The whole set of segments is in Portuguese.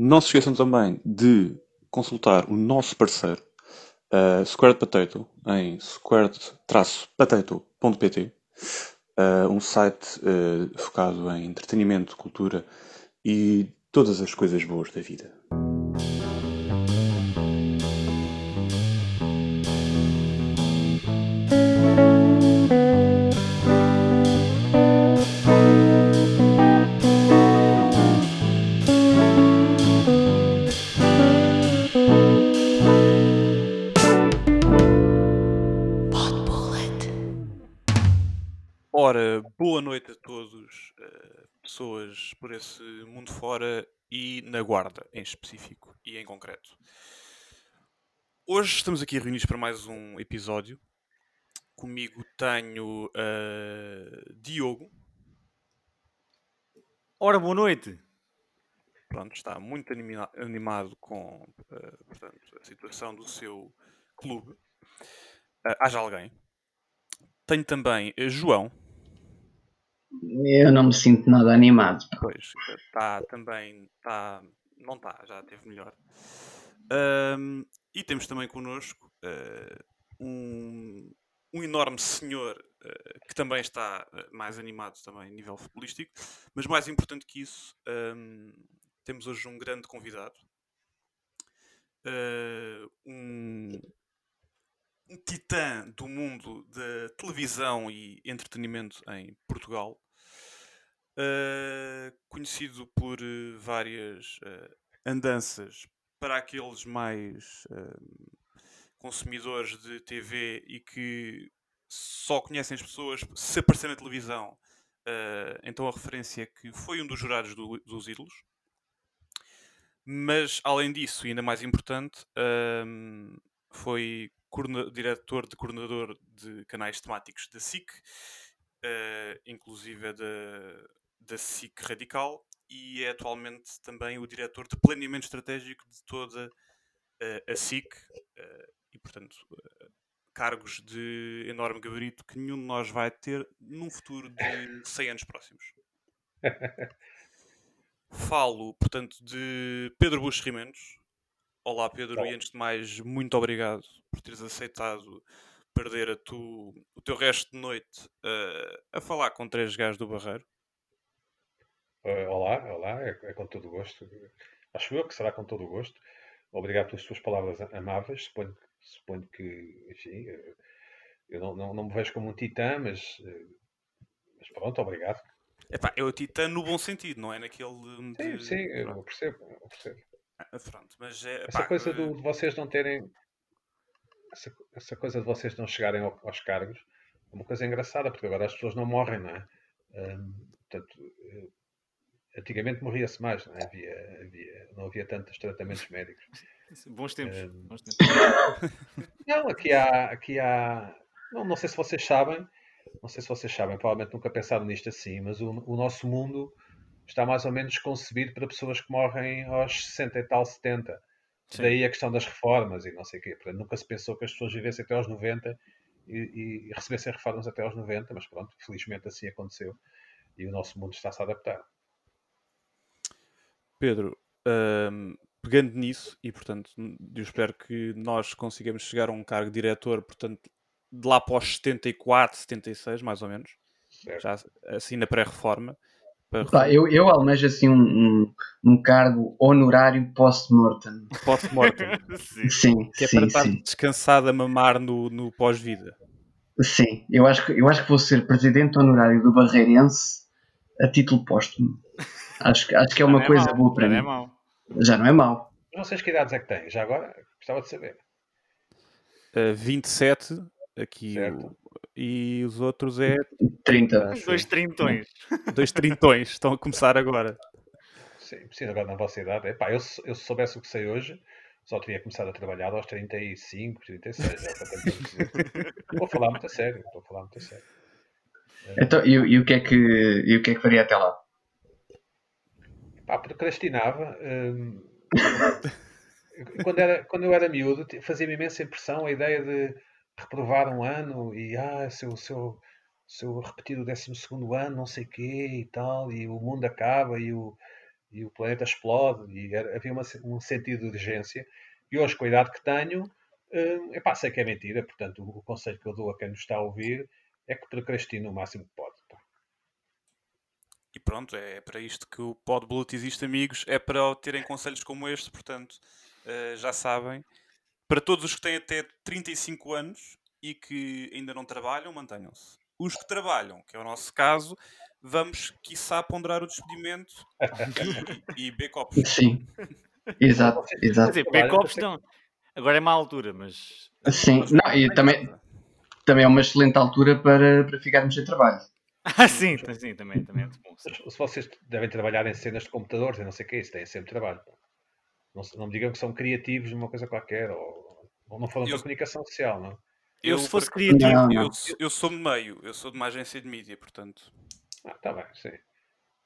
Não se esqueçam também de consultar o nosso parceiro, uh, Squared Potato, em squared-potato.pt, uh, um site uh, focado em entretenimento, cultura e todas as coisas boas da vida. Boa noite a todos, uh, pessoas por esse mundo fora e na Guarda, em específico e em concreto. Hoje estamos aqui reunidos para mais um episódio. Comigo tenho uh, Diogo. Ora, boa noite. Pronto, está muito anima animado com uh, portanto, a situação do seu clube. Uh, haja alguém. Tenho também João. Eu não me sinto nada animado. Pois, está também. Tá, não está, já teve melhor. Um, e temos também connosco uh, um, um enorme senhor uh, que também está uh, mais animado também a nível futebolístico, mas mais importante que isso, um, temos hoje um grande convidado. um, um titã do mundo da televisão e entretenimento em Portugal, uh, conhecido por uh, várias uh, andanças para aqueles mais consumidores de TV e que só conhecem as pessoas se aparecer na televisão. então a referência é que foi um dos jurados do, dos ídolos. Mas, além disso, e ainda mais importante, foi diretor de coordenador de canais temáticos da SIC, uh, inclusive da, da SIC Radical, e é atualmente também o diretor de planeamento estratégico de toda uh, a SIC, uh, e portanto cargos de enorme gabarito que nenhum de nós vai ter num futuro de 100 anos próximos. Falo, portanto, de Pedro Rimentos, Olá Pedro, e antes de mais, muito obrigado por teres aceitado perder a tu, o teu resto de noite uh, a falar com três gajos do Barreiro. Uh, olá, olá, é, é, com todo o gosto. Acho eu que será com todo o gosto. Obrigado pelas tuas palavras amáveis. Suponho, suponho que, enfim, eh, eu não, não, não, me vejo como um titã, mas, mas pronto, obrigado. Epá, é o titã no bom sentido, não é naquele. De... Sim, sim, eu percebo, eu percebo. Ah, pronto, mas é, essa pá, coisa do, de vocês não terem. Essa, essa, coisa de vocês não chegarem ao, aos cargos é uma coisa engraçada, porque agora as pessoas não morrem, não é? Portanto, eh, antigamente morria-se mais, não, é? havia, havia, não havia tantos tratamentos médicos. Bons tempos. Bons tempos. não, aqui há. Aqui há não, não sei se vocês sabem, não sei se vocês sabem, provavelmente nunca pensaram nisto assim, mas o, o nosso mundo está mais ou menos concebido para pessoas que morrem aos 60 e tal, 70. Sim. Daí a questão das reformas e não sei o quê. Portanto, nunca se pensou que as pessoas vivessem até aos 90 e, e recebessem reformas até aos 90, mas pronto, felizmente assim aconteceu e o nosso mundo está-se a adaptar. Pedro, hum, pegando nisso, e portanto, eu espero que nós consigamos chegar a um cargo de diretor, portanto, de lá para os 74, 76, mais ou menos, certo. já assim na pré-reforma. Tá, eu, eu almejo assim um, um, um cargo honorário post-mortem. Post-mortem. sim. sim. Que é sim, para estar sim. descansado a mamar no, no pós-vida. Sim, eu acho, que, eu acho que vou ser presidente honorário do Barreirense a título póstumo. Acho, acho que é uma é coisa boa para já mim. Não é mau. Já não é mau. Não sei que idades é que tem, já agora gostava de saber. Uh, 27, aqui o, e os outros é 30. Dois trintões. Dois trintões, estão a começar agora. Sim, preciso agora na vossa idade. Epá, eu, eu se soubesse o que sei hoje, só teria começado a trabalhar aos 35, 36. É vou falar muito a sério. Estou a falar muito a sério. Então, e, e, o que é que, e o que é que faria até lá? Pá, procrastinava. Hum, quando, era, quando eu era miúdo, fazia-me imensa impressão a ideia de reprovar um ano e ah, se eu, se eu, se eu repetir o 12 ano, não sei quê e tal, e o mundo acaba e o, e o planeta explode e era, havia uma, um sentido de urgência. E hoje, com a idade que tenho, uh, epá, sei que é mentira, portanto, o, o conselho que eu dou a quem nos está a ouvir é que procrastine o máximo que pode. E pronto, é para isto que o Podblut existe, amigos, é para terem conselhos como este, portanto, uh, já sabem. Para todos os que têm até 35 anos e que ainda não trabalham, mantenham-se. Os que trabalham, que é o nosso caso, vamos, quiçá, ponderar o despedimento e, e, e beber copos. Sim, exato, exato. Quer dizer, beber copos não. Agora é má altura, mas. Sim, não, e também, também é uma excelente altura para, para ficarmos sem trabalho. Ah, sim, sim, também, também é bom. Se vocês devem trabalhar em cenas de computadores e não sei o que é isso, têm sempre trabalho. Não, não me digam que são criativos numa coisa qualquer, ou, ou não falam eu, da comunicação social, não? Eu, eu se fosse criativo, não, não. Eu, eu, sou de meio, eu sou de uma agência de mídia, portanto. Ah, tá bem, sim.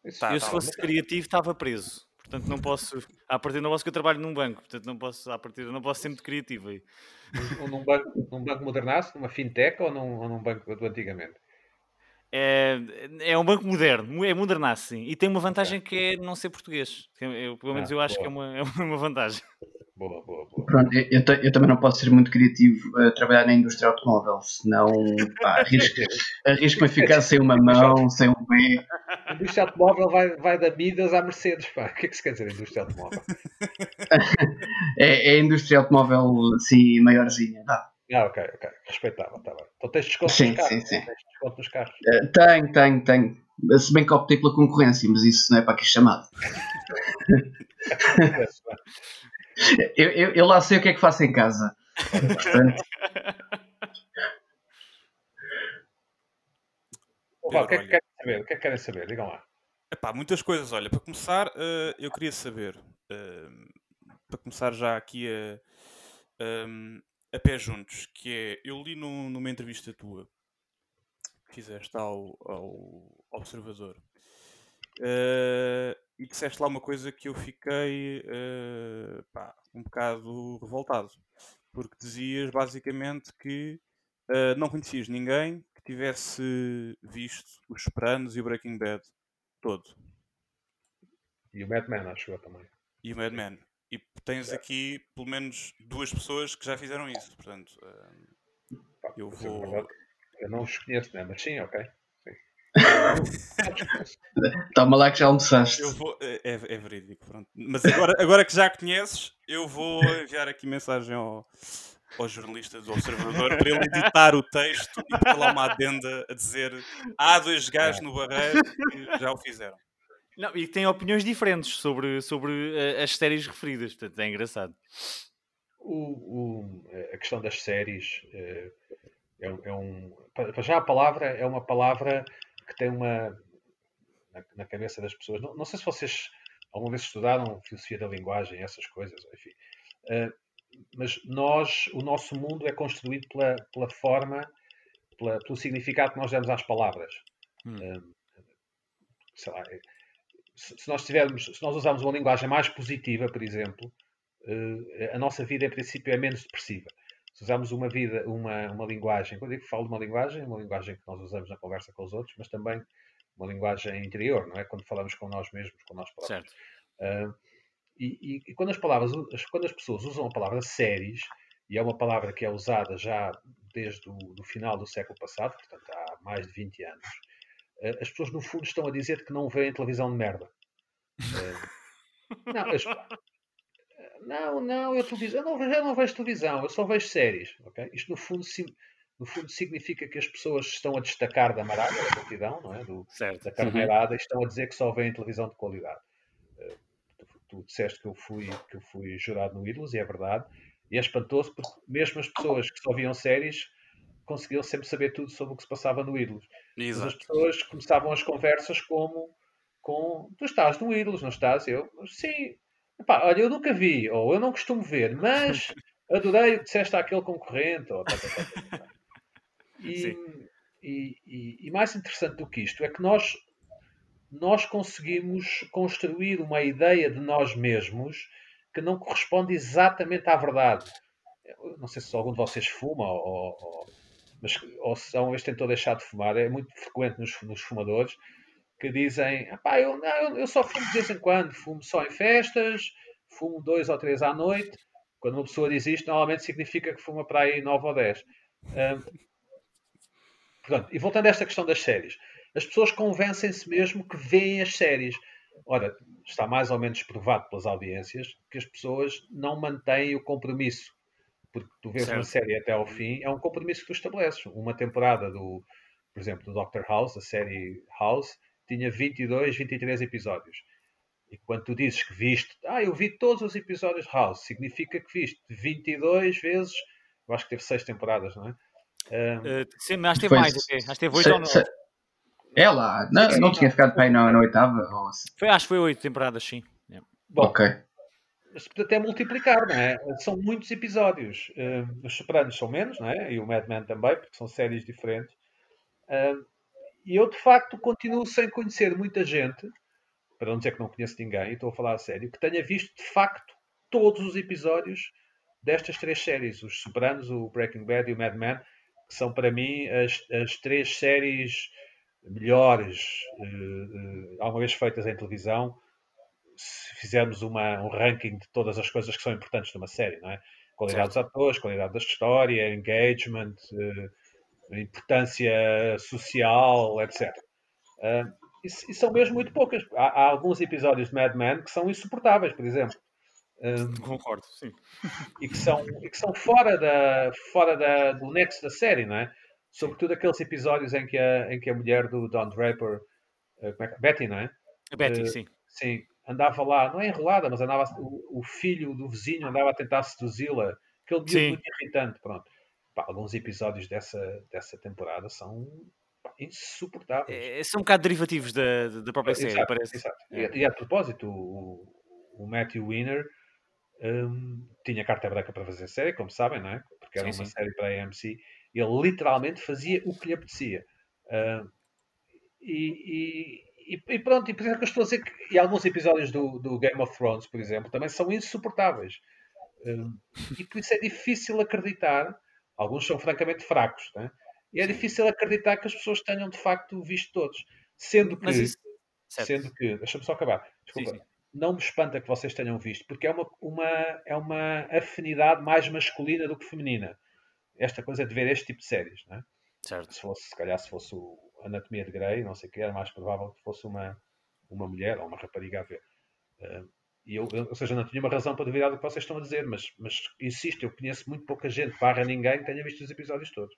Isso, tá, eu tá se fosse bem. criativo estava preso. Portanto, não posso. À partida, não posso que eu trabalho num banco. Portanto, não posso. À partida, não posso ser muito criativo aí. num, banco, num banco modernaço, numa fintech ou num, ou num banco do antigamente? É, é um banco moderno, é modernaço, sim. E tem uma vantagem que é não ser português. Eu, pelo menos ah, eu acho boa. que é uma, é uma vantagem. Boa, boa, boa. Pronto, eu, eu, também não posso ser muito criativo a trabalhar na indústria automóvel, senão arrisco-me arrisco a ficar sem uma mão, sem um pé. A indústria automóvel vai, vai da Midas à Mercedes, pá. O que é que se quer dizer indústria automóvel? é, é a indústria automóvel, sim, maiorzinha, tá? Ah, ok, ok. Respeitável, está bem. Então tens desconto sim, nos carros? Sim, sim. Tens desconto nos carros? Uh, tenho, tenho, tenho. Se bem que optei pela concorrência, mas isso não é para aqui chamado. eu, eu, eu, lá sei o que é que faço em casa. Portanto... o que é que querem saber? O que é que querem saber? Digam lá. Epá, muitas coisas. Olha, para começar, uh, eu queria saber, uh, para começar já aqui a, um, a pé juntos, que é, eu li num, numa entrevista tua, que fizeste ao, ao Observador, uh, e disseste lá uma coisa que eu fiquei uh, pá, um bocado revoltado, porque dizias basicamente que uh, não conhecias ninguém que tivesse visto Os Sopranos e o Breaking Bad todo. E o Mad Men, acho eu também. E o Mad Men. E tens é. aqui pelo menos duas pessoas que já fizeram isso. Portanto, uh, eu é vou. Eu não os conheço, né? mas sim, ok. Toma lá que já almoçaste. Eu vou, é, é, é verídico, pronto. Mas agora, agora que já conheces, eu vou enviar aqui mensagem ao, ao jornalista do Observador para ele editar o texto e pôr lá uma adenda a dizer há dois gajos no barreiro que já o fizeram. Não, e tem opiniões diferentes sobre, sobre uh, as séries referidas, portanto é engraçado. O, o, a questão das séries uh, é, é, um. Para já a palavra é uma palavra que tem uma. na, na cabeça das pessoas. Não, não, sei se vocês alguma vez estudaram filosofia da linguagem, essas coisas, enfim. Uh, mas nós, o nosso mundo é construído pela, pela forma, pela, pelo significado que nós damos às palavras. Hum. sei lá, se nós tivermos, se nós usarmos uma linguagem mais positiva, por exemplo, eh, a nossa vida, em princípio, é menos depressiva. Se usarmos uma vida, uma, uma linguagem, quando eu digo falo de uma linguagem, é uma linguagem que nós usamos na conversa com os outros, mas também uma linguagem interior, não é? Quando falamos com nós mesmos, com nós próprios. Certo. Uh, e, e, quando as palavras, quando as pessoas usam a palavra séries, e é uma palavra que é usada já desde o do final do século passado, portanto há mais de 20 anos, as pessoas no fundo estão a dizer que não veem televisão de merda. Eh, não, as... não, não, eu, televisão, eu, não vejo, eu não vejo televisão, eu só vejo séries. Okay? Isto no fundo, no fundo significa que as pessoas estão a destacar da marada, da multidão, não é? Do, certo. da carneirada, uhum. e estão a dizer que só veem televisão de qualidade. Uh, tu, tu, disseste que eu, fui, que eu fui jurado no Ídolos, e é verdade, e é espantoso porque mesmo as pessoas que só viam séries conseguiam sempre saber tudo sobre o que se passava no Ídolos. Mas as pessoas começavam as conversas como com tu estás no Ídolos, não estás? Eu, sim. Epá, olha, eu nunca vi, ou eu não costumo ver, mas adorei o que disseste àquele concorrente. Ou, tá, tá, tá, tá. E, e, e, e, mais interessante do que isto é que nós, nós conseguimos construir uma ideia de nós mesmos que não corresponde exatamente à verdade. Eu não sei se algum de vocês fuma ou, ou mas ou se uma vez tentou deixar de fumar, é muito frequente nos, nos fumadores que dizem: eu, não, eu só fumo de vez em quando, fumo só em festas, fumo dois ou três à noite. Quando uma pessoa diz isto, normalmente significa que fuma para aí nove ou dez. Um, portanto, e voltando a esta questão das séries, as pessoas convencem-se mesmo que veem as séries. Ora, está mais ou menos provado pelas audiências que as pessoas não mantêm o compromisso. Porque tu vês certo. uma série até ao fim, é um compromisso que tu estabeleces. Uma temporada do, por exemplo, do Doctor House, a série House, tinha 22, 23 episódios. E quando tu dizes que viste, ah, eu vi todos os episódios de House, significa que viste 22 vezes, eu acho que teve 6 temporadas, não é? Um, uh, sim, mas teve mais, acho que teve 8 ou 9. É lá, não, sim, não tinha ficado bem na, na oitava? Ou... Foi, acho que foi 8 temporadas, sim. Bom, ok. Mas até multiplicar, não é? São muitos episódios. Uh, os Sopranos são menos, não é? E o Mad Men também, porque são séries diferentes. Uh, e eu, de facto, continuo sem conhecer muita gente, para não dizer que não conheço ninguém, e estou a falar a sério, que tenha visto, de facto, todos os episódios destas três séries: Os Sopranos, o Breaking Bad e o Mad Men, que são, para mim, as, as três séries melhores uh, alguma vez feitas em televisão. Se fizermos uma, um ranking de todas as coisas que são importantes numa série, não é? Qualidade certo. dos atores, qualidade da história, engagement, uh, importância social, etc. Uh, e, e, são mesmo muito poucas. Há, há, alguns episódios de Mad Men que são insuportáveis, por exemplo. Um, Concordo, sim. E que são, e que são fora, da, fora da, do nexo da série, não é? Sobretudo aqueles episódios em que a, em que a mulher do Don Draper, uh, como é que, Betty, não é? A Betty, uh, sim. Sim, andava lá, não é enrolada, mas andava, o, o filho do vizinho andava a tentar seduzi-la. Aquele dia muito irritante, pronto pá, alguns episódios dessa, dessa temporada são pá, insuportáveis. É, são um bocado derivativos da, da própria série, exato, parece. Exato. É. E, e, a propósito, o, o Matthew Weiner um, tinha carta branca para fazer série, como sabem, não é? Porque era sim, uma sim. série para a AMC. Ele literalmente fazia o que lhe apetecia. Uh, e, e, e, pronto, e por exemplo, eu estou a dizer que e alguns episódios do, do Game of Thrones, por exemplo, também são insuportáveis. Um, e por isso é difícil acreditar Alguns são francamente fracos. Né? E é difícil acreditar que as pessoas tenham de facto visto todos. Sendo que, isso... sendo que, deixa-me só acabar. Desculpa. Sim, sim. Não me espanta que vocês tenham visto, porque é uma, uma, é uma afinidade mais masculina do que feminina. Esta coisa de ver este tipo de séries, né? Certo. Se fosse, se calhar, se fosse o Anatomia de Grey, não sei o que, era mais provável que fosse uma, uma mulher ou uma rapariga a ver. Uh, e eu, ou seja, não tinha uma razão para duvidar do que vocês estão a dizer, mas, mas insisto, eu conheço muito pouca gente, barra ninguém, que tenha visto os episódios todos.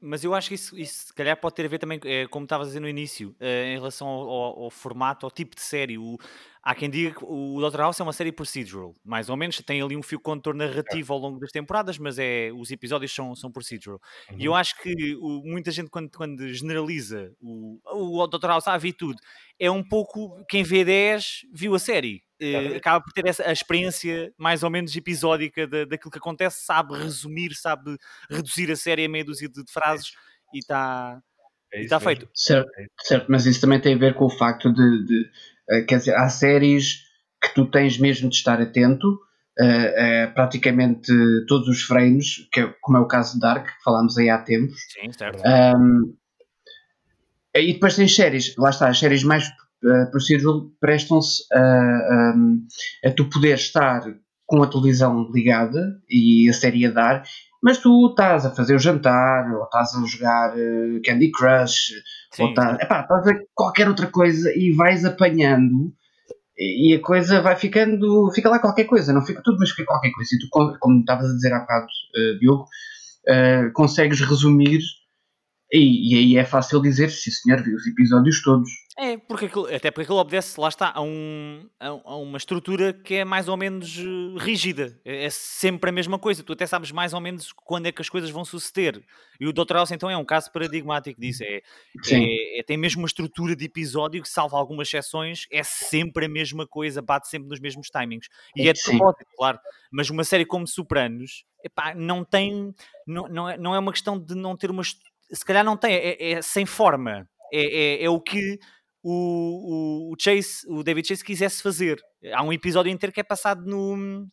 Mas eu acho que isso, isso se calhar pode ter a ver também, é, como estavas a dizer no início, é, em relação ao, ao, ao, formato, ao tipo de série. O, há quem diga que o Dr. House é uma série procedural, mais ou menos, tem ali um fio condutor narrativo ao longo das temporadas, mas é, os episódios são, são procedural. Uhum. E eu acho que o, muita gente, quando, quando generaliza o, o Dr. House, ah, vi tudo, é um pouco quem vê 10 viu a série. Uh, acaba por ter essa, a experiência mais ou menos episódica da, daquilo que acontece, sabe resumir, sabe reduzir a série a meia dúzia de, de frases e está é tá feito. Certo, certo, mas isso também tem a ver com o facto de, de uh, quer dizer, há séries que tu tens mesmo de estar atento, uh, praticamente todos os frames, que é, como é o caso de Dark, que falámos aí há tempos. Sim, certo. Um, e depois tens séries, lá está, as séries mais uh, procedural prestam-se a, a, a, tu poder estar com a televisão ligada e a série a dar, mas tu estás a fazer o jantar, ou estás a jogar uh, Candy Crush, Sim. ou estás, epá, estás a qualquer outra coisa e vais apanhando e a coisa vai ficando, fica lá qualquer coisa, não fica tudo, mas fica qualquer coisa. E tu, como estavas a dizer há bocado, uh, Diogo, uh, consegues resumir e, e, aí é fácil dizer, se o senhor viu os episódios todos. É, porque aquilo, até porque ele obedece, lá está, a, um, a, uma estrutura que é mais ou menos uh, rígida. É, é, sempre a mesma coisa. Tu até sabes mais ou menos quando é que as coisas vão suceder. E o Dr. House, então, é um caso paradigmático disso. É, é, é, tem mesmo uma estrutura de episódio que, salvo algumas exceções, é sempre a mesma coisa, bate sempre nos mesmos timings. E é de propósito, claro. Mas uma série como Sopranos, epá, não tem. Não, não, é, não é uma questão de não ter uma estrutura se calhar não tem, é, é sem forma. É, é, é, o que o, o, Chase, o David Chase quisesse fazer. Há um episódio inteiro que é passado no,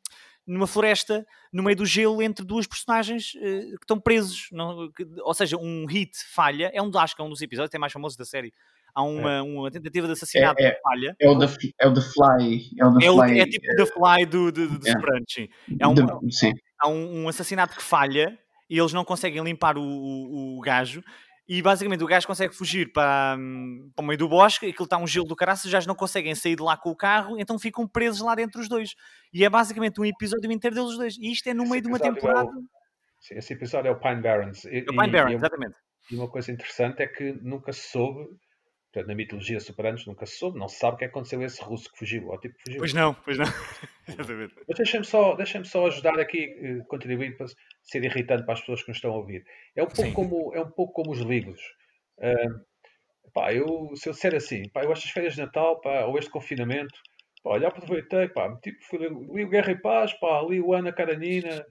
numa floresta, no meio do gelo, entre duas personagens uh, que estão presos. Não, que, ou seja, um hit falha, é um, acho que é um dos episódios, é mais famoso da série. há uma, uma tentativa de assassinato É- que falha. É o The, é o the Fly. É o The É, o, Fly. é tipo The Fly do, do, do, do É. Sopranos, sim. É um, sim. há um, um assassinato que falha e eles não conseguem limpar o, o, o gajo. E basicamente o gajo consegue fugir para, hum, para o meio do bosque, aquilo está um gelo do caraças, já não conseguem sair de lá com o carro, então ficam presos lá dentro os dois. E é basicamente um episódio inteiro deles os dois. E isto é no Esse meio de uma episódio é o- temporada. Esse episódio é o Pine Barrens. E, É o Pine Barrens, exatamente. e uma coisa interessante é que nunca se soube, portanto, na mitologia Sopranos nunca se soube, não se sabe o que aconteceu a esse russo que fugiu, ou tipo que fugiu. Pois não, pois não. Mas deixem-me só, deixem só ajudar aqui, eh, contribuir para ser irritante para as pessoas que nos estão a ouvir. É um pouco, Sim. como, é um pouco como os livros. Ah, pá, eu, se eu disser assim, pá, eu estas férias de Natal, pá, ou este confinamento, pá, olha, aproveitei, pá, tipo, fui, li o Guerra e Paz, pá, li o Ana Karenina,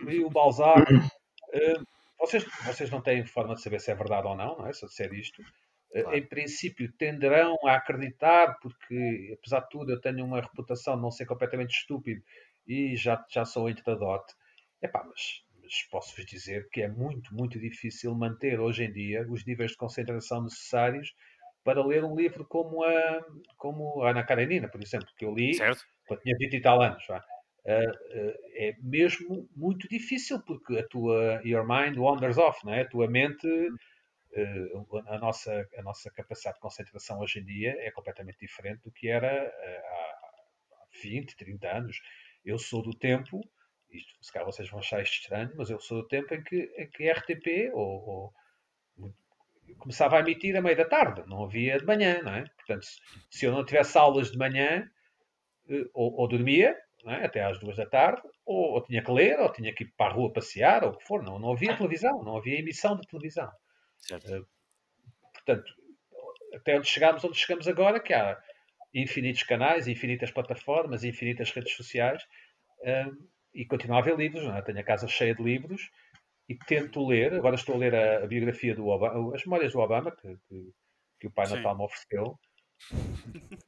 li o Balzac. Ah, vocês, vocês não têm forma de saber se é verdade ou não, não é? Se eu disser isto. Claro. Em princípio, tenderão a acreditar, porque, apesar de tudo, eu tenho uma reputação de não ser completamente estúpido e já, já sou entradote. Epá, mas, mas posso-vos dizer que é muito, muito difícil manter hoje em dia os níveis de concentração necessários para ler um livro como a, como a Ana Karenina, por exemplo, que eu li Certo? quando tinha 20 e tal anos. Ah, ah, é mesmo muito difícil porque a tua your mind wanders off, não é? A tua mente, ah, a, nossa, a nossa capacidade de concentração hoje em dia é completamente diferente do que era ah, há 20, 30 anos. Eu sou do tempo, isto se calhar vocês vão achar isto estranho, mas eu sou do tempo em que, em que RTP ou, ou começava a emitir a meio da tarde, não havia de manhã, não é? Portanto, se, eu não tivesse aulas de manhã, eh, ou, ou dormia é? até às duas da tarde, ou, ou tinha que ler, ou tinha que ir para a rua passear, ou o que for. Não, não havia televisão, não havia emissão de televisão. Certo. Portanto, até onde chegámos, onde chegamos agora, que há infinitos canais, infinitas plataformas, infinitas redes sociais, hum, e continuo a ver livros, não é? tenho a casa cheia de livros, e tento ler, agora estou a ler a, a biografia do Obama, as memórias do Obama, que, que, que o Pai Sim. Natal me ofereceu.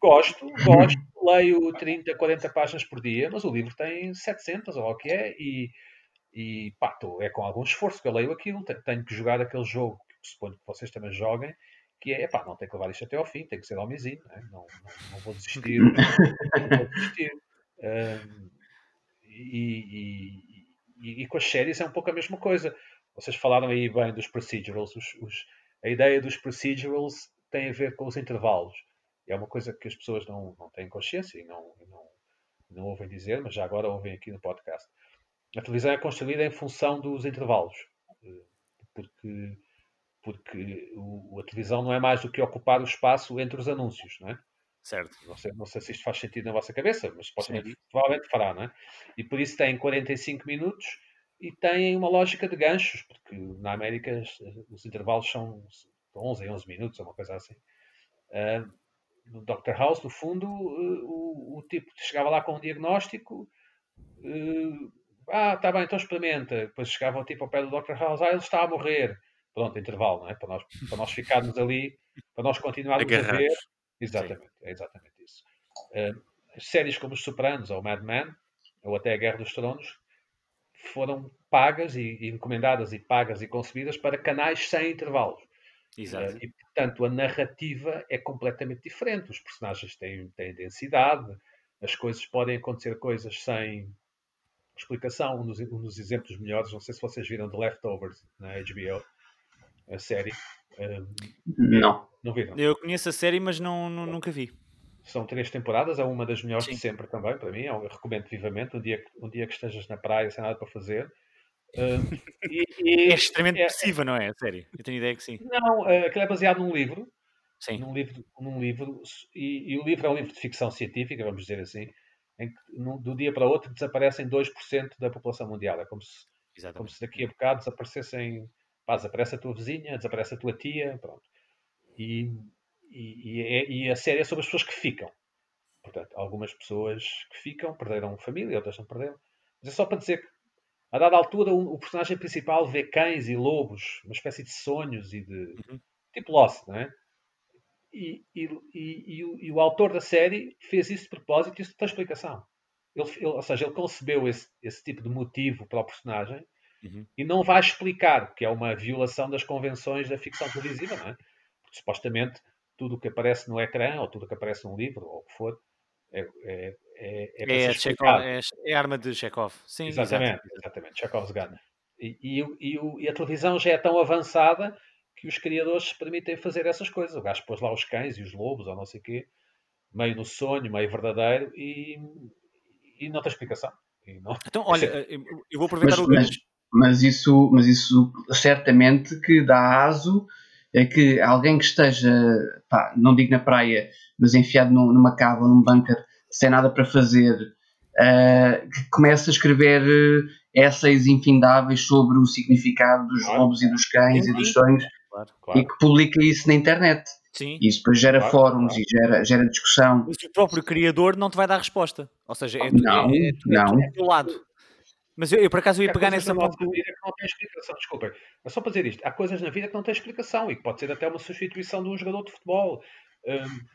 Gosto, gosto, leio 30, 40 páginas por dia, mas o livro tem 700, ou o que é, e, e pá, tô, é com algum esforço que eu leio aquilo, te- tenho que jogar aquele jogo suponho que vocês também joguem, que é, pá, não tem que levar isto até ao fim, tem que ser homenzinho, não, é? não, não, não vou desistir, não vou desistir. Ahm, e, e- e- com as séries é um pouco a mesma coisa. Vocês falaram aí bem dos procedurals, os- os- a ideia dos procedurals tem a ver com os intervalos. É uma coisa que as pessoas não, não têm consciência e não, não, não ouvem dizer, mas já agora ouvem aqui no podcast. A televisão é construída em função dos intervalos, eh, porque, porque o- a televisão não é mais do que ocupar o espaço entre os anúncios, não é? certo. Não sei, não sei se isto faz sentido na vossa cabeça, mas Sim. provavelmente fará, não é? E por isso tem 45 minutos e tem uma lógica de ganchos, porque na América os, os intervalos são 11 em 11 minutos, ou uma coisa assim. Ah, no Dr. House, no fundo, eh, o, o tipo chegava lá com um diagnóstico, eh, ah, está bem, então experimenta. Depois chegava o tipo ao pé do Dr. House, ah, ele está a morrer. Pronto, intervalo, não é? Para nós, para nós ficarmos ali, para nós continuarmos a ver. Agarrados. Exatamente, é exatamente isso. Eh, as séries como Os Sopranos ou Mad Men, ou até a Guerra dos Tronos, foram pagas e, e encomendadas e pagas e concebidas para canais sem intervalos. Exato. Eh, E, portanto, a narrativa é completamente diferente. Os personagens têm, têm densidade, as coisas podem acontecer coisas sem explicação. Um dos, um dos exemplos melhores, não sei se vocês viram The Leftovers na HBO, a série. Não. não viram? Eu conheço a série, mas não, não- nunca vi. São três temporadas, é uma das melhores Sim. de sempre também, para mim. Eu recomendo vivamente. Um dia, que- um dia que estejas na praia sem nada para fazer. Eh, e- e- É extremamente é- depressiva, não é? A série. Eu tenho ideia que sim. não, eh, aquilo é baseado num livro Sim. num livro, num livro e, e o livro é um livro de ficção científica, vamos dizer assim, em que num- do dia para o outro desaparecem 2% da população mundial. É como se, como se daqui a bocado desaparecessem, pá, desaparece a tua vizinha, desaparece a tua tia, pronto. E, e, e, é- e a série é sobre as pessoas que ficam. Portanto, algumas pessoas que ficam perderam família, outras não perderam. Mas é só para dizer que, a dada altura, o, o personagem principal vê cães e lobos, uma espécie de sonhos e de. Uhum. tipo Lost, não é? E, e, o, o autor da série fez isso de propósito e isso tem explicação. Ele, ele- ou seja, ele concebeu esse, esse tipo de motivo para o personagem Uhum. e não vai explicar, que é uma violação das convenções da ficção televisiva, não é? Porque supostamente tudo o que aparece no ecrã, ou tudo o que aparece num livro, ou o que for, é, é, é, é para É, Chekhov, é, é arma de Chekhov. Sim, exato. Exatamente, exatamente. Chekhov's gun. E, e, e, o- e a televisão já é tão avançada que os criadores se permitem fazer essas coisas. O gajo pôs lá os cães e os lobos, ou não sei o quê, meio no sonho, meio verdadeiro, e, e não tem explicação. E não- Então, olha, eu eu vou aproveitar Mas, o mas, gancho. Mas isso, mas isso certamente que dá aso a que alguém que esteja, pá, não digo na praia, mas enfiado num- numa cava ou num bunker sem nada para fazer, eh, que comece a escrever eh, essays infindáveis sobre o significado dos Claro. lobos e dos cães Sim, e dos sonhos Claro. claro. e que publica isso na internet. Sim. E isso depois gera Claro, fóruns claro. e gera, gera discussão. Mas o próprio criador não te vai dar resposta. Ou seja, é, Não, é, é, é, não. é do lado. Mas eu, eu, por acaso ia pegar nessa ponta. nossa vida que não têm explicação, desculpem. Mas só para dizer isto, há coisas na vida que não têm explicação e que pode ser até uma substituição de um jogador de futebol.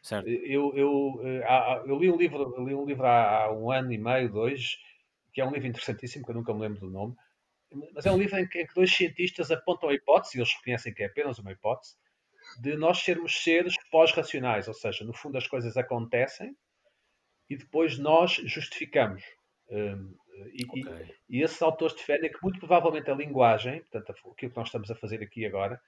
Certo. eu, eu, eh, eu li um livro, li um livro há, há um ano e meio, dois, que é um livro interessantíssimo, que eu nunca me lembro do nome, mas é um livro em que, em que dois cientistas apontam a hipótese, e eles reconhecem que é apenas uma hipótese, de nós sermos seres pós-racionais, ou seja, no fundo as coisas acontecem e depois nós justificamos. Hum, e, e- Ok. e esses autores defendem que muito provavelmente a linguagem, portanto, aquilo que nós estamos a fazer aqui agora,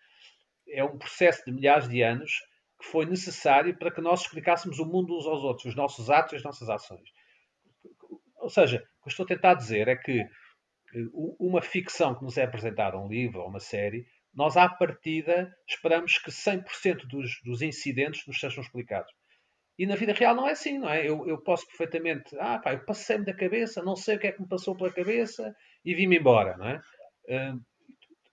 é um processo de milhares de anos que foi necessário para que nós explicássemos o mundo uns aos outros, os nossos atos e as nossas ações. Ou seja, o que eu estou a tentar dizer é que eh, uma ficção que nos é apresentada, um livro ou uma série, nós à partida esperamos que 100% dos, dos incidentes nos sejam explicados. E na vida real não é assim, não é? Eu, eu posso perfeitamente, ah pá, eu passei-me da cabeça, não sei o que é que me passou pela cabeça e vim-me embora, não é? Hum,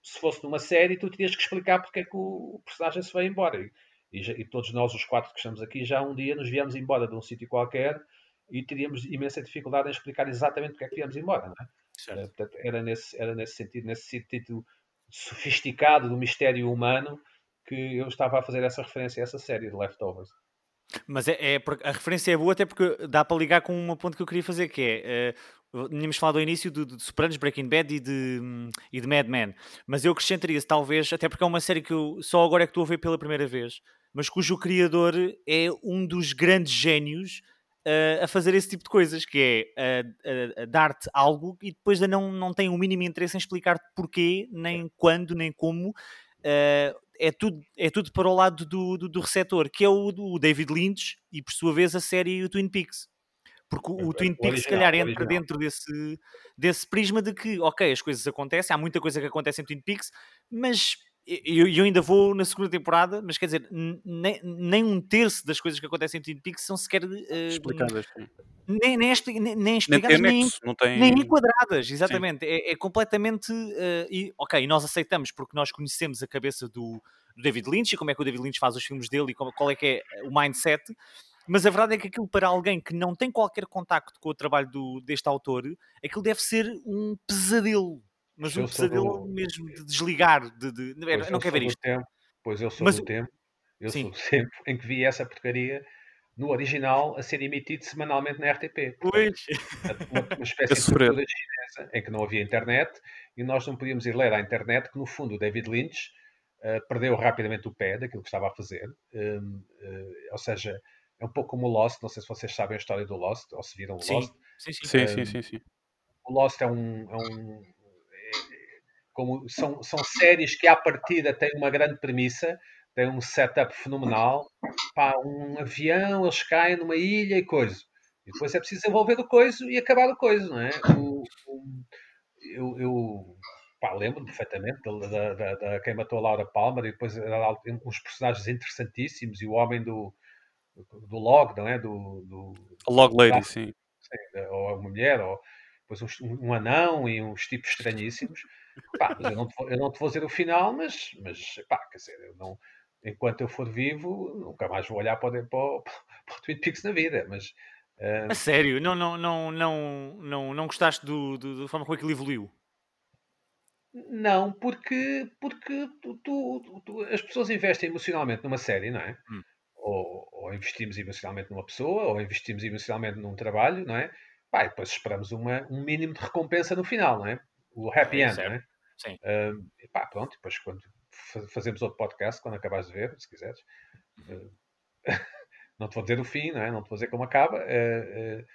se fosse numa série, tu terias que explicar porque é que o, o personagem se vai embora. E, e e todos nós, os quatro que estamos aqui, já um dia nos viemos embora de um sítio qualquer e teríamos imensa dificuldade em explicar exatamente porque é que viemos embora, não é? Certo. Eh, portanto, era nesse, era nesse sentido, nesse sentido sofisticado do mistério humano que eu estava a fazer essa referência a essa série de Leftovers. Mas é, é a referência é boa até porque dá para ligar com uma ponto que eu queria fazer, que é, eh, tínhamos falado ao início de, de Sopranos, Breaking Bad e de, hum, e de Mad Men, mas eu acrescentaria talvez, até porque é uma série que eu só agora é que estou a ver pela primeira vez, mas cujo criador é um dos grandes génios eh, a fazer esse tipo de coisas, que é a- a dar-te algo e depois não, não tem o mínimo interesse em explicar porquê, nem quando, nem como. eh, é, tudo, é tudo para o lado do, do, do receptor, que é o, do David Lynch e por sua vez a série o Twin Peaks. Porque o, o Twin o Peaks, se calhar, o entra original. dentro desse, desse prisma de que, ok, as coisas acontecem, há muita coisa que acontece em Twin Peaks, mas eu, eu ainda vou na segunda temporada, mas quer dizer, nem, nem um terço das coisas que acontecem em Twin Peaks são sequer eh, Explicadas. nem, nem, expli- nem, nem tem explicadas, nem, anexo, não tem. nem enquadradas, exatamente. É, é completamente. eh, e, ok, e nós aceitamos porque nós conhecemos a cabeça do, do David Lynch e como é que o David Lynch faz os filmes dele e como- qual é que é o mindset. Mas a verdade é que aquilo para alguém que não tem qualquer contacto com o trabalho do, deste autor, aquilo deve ser um pesadelo. Mas Eu um pesadelo do- mesmo de desligar. De, de, eu Pois não quero sou ver isto. Tempo, pois eu sou Mas do tempo, eu Sim. sou do tempo em que vi essa porcaria no original a ser emitido semanalmente na RTP. Pois. uma, uma espécie de cultura chinesa em que não havia internet e nós não podíamos ir ler à internet que no fundo o David Lynch eh, perdeu rapidamente o pé daquilo que estava a fazer Hum, eh, ou seja é um pouco como o Lost não sei se vocês sabem a história do Lost ou se viram o Sim, Lost sim, sim. Sim, Um, sim, sim, sim. o Lost é um, é um- é- como são, são séries que à partida têm uma grande premissa, têm um setup fenomenal, pá, um avião, eles caem numa ilha e coisa. E depois é preciso desenvolver o coisa e acabar o coisa, não é? O- o- eu eu lembro-me perfeitamente da, da, da, da quem matou a Laura Palmer e depois era uns personagens interessantíssimos e o homem do, do log, não é? Do, do, A Log Lady, Tá. sim. Sim, ou uma mulher, ou depois um, um anão e uns tipos estranhíssimos. Pá, eu não, te vou, eu não te vou dizer o final, mas, mas pá, quer dizer, eu não, enquanto eu for vivo, nunca mais vou olhar para o, para, para o Twin Peaks na vida. Mas ah, A sério, não, não, não, não, não, não gostaste do, do- da forma como aquilo evoluiu? não, porque, porque tu, tu- tu- as pessoas investem emocionalmente numa série, não é? Hum. Ou, ou investimos emocionalmente numa pessoa, ou investimos emocionalmente num trabalho, não é? Pá, e depois esperamos uma, um mínimo de recompensa no final, não é? O happy É, end, certo. não é? Sim. Um, e pá, pronto, depois quando fa- fazemos outro podcast, quando acabares de ver, se quiseres, uh, não te vou dizer o fim, não é? Não te vou dizer como acaba. Uh, uh,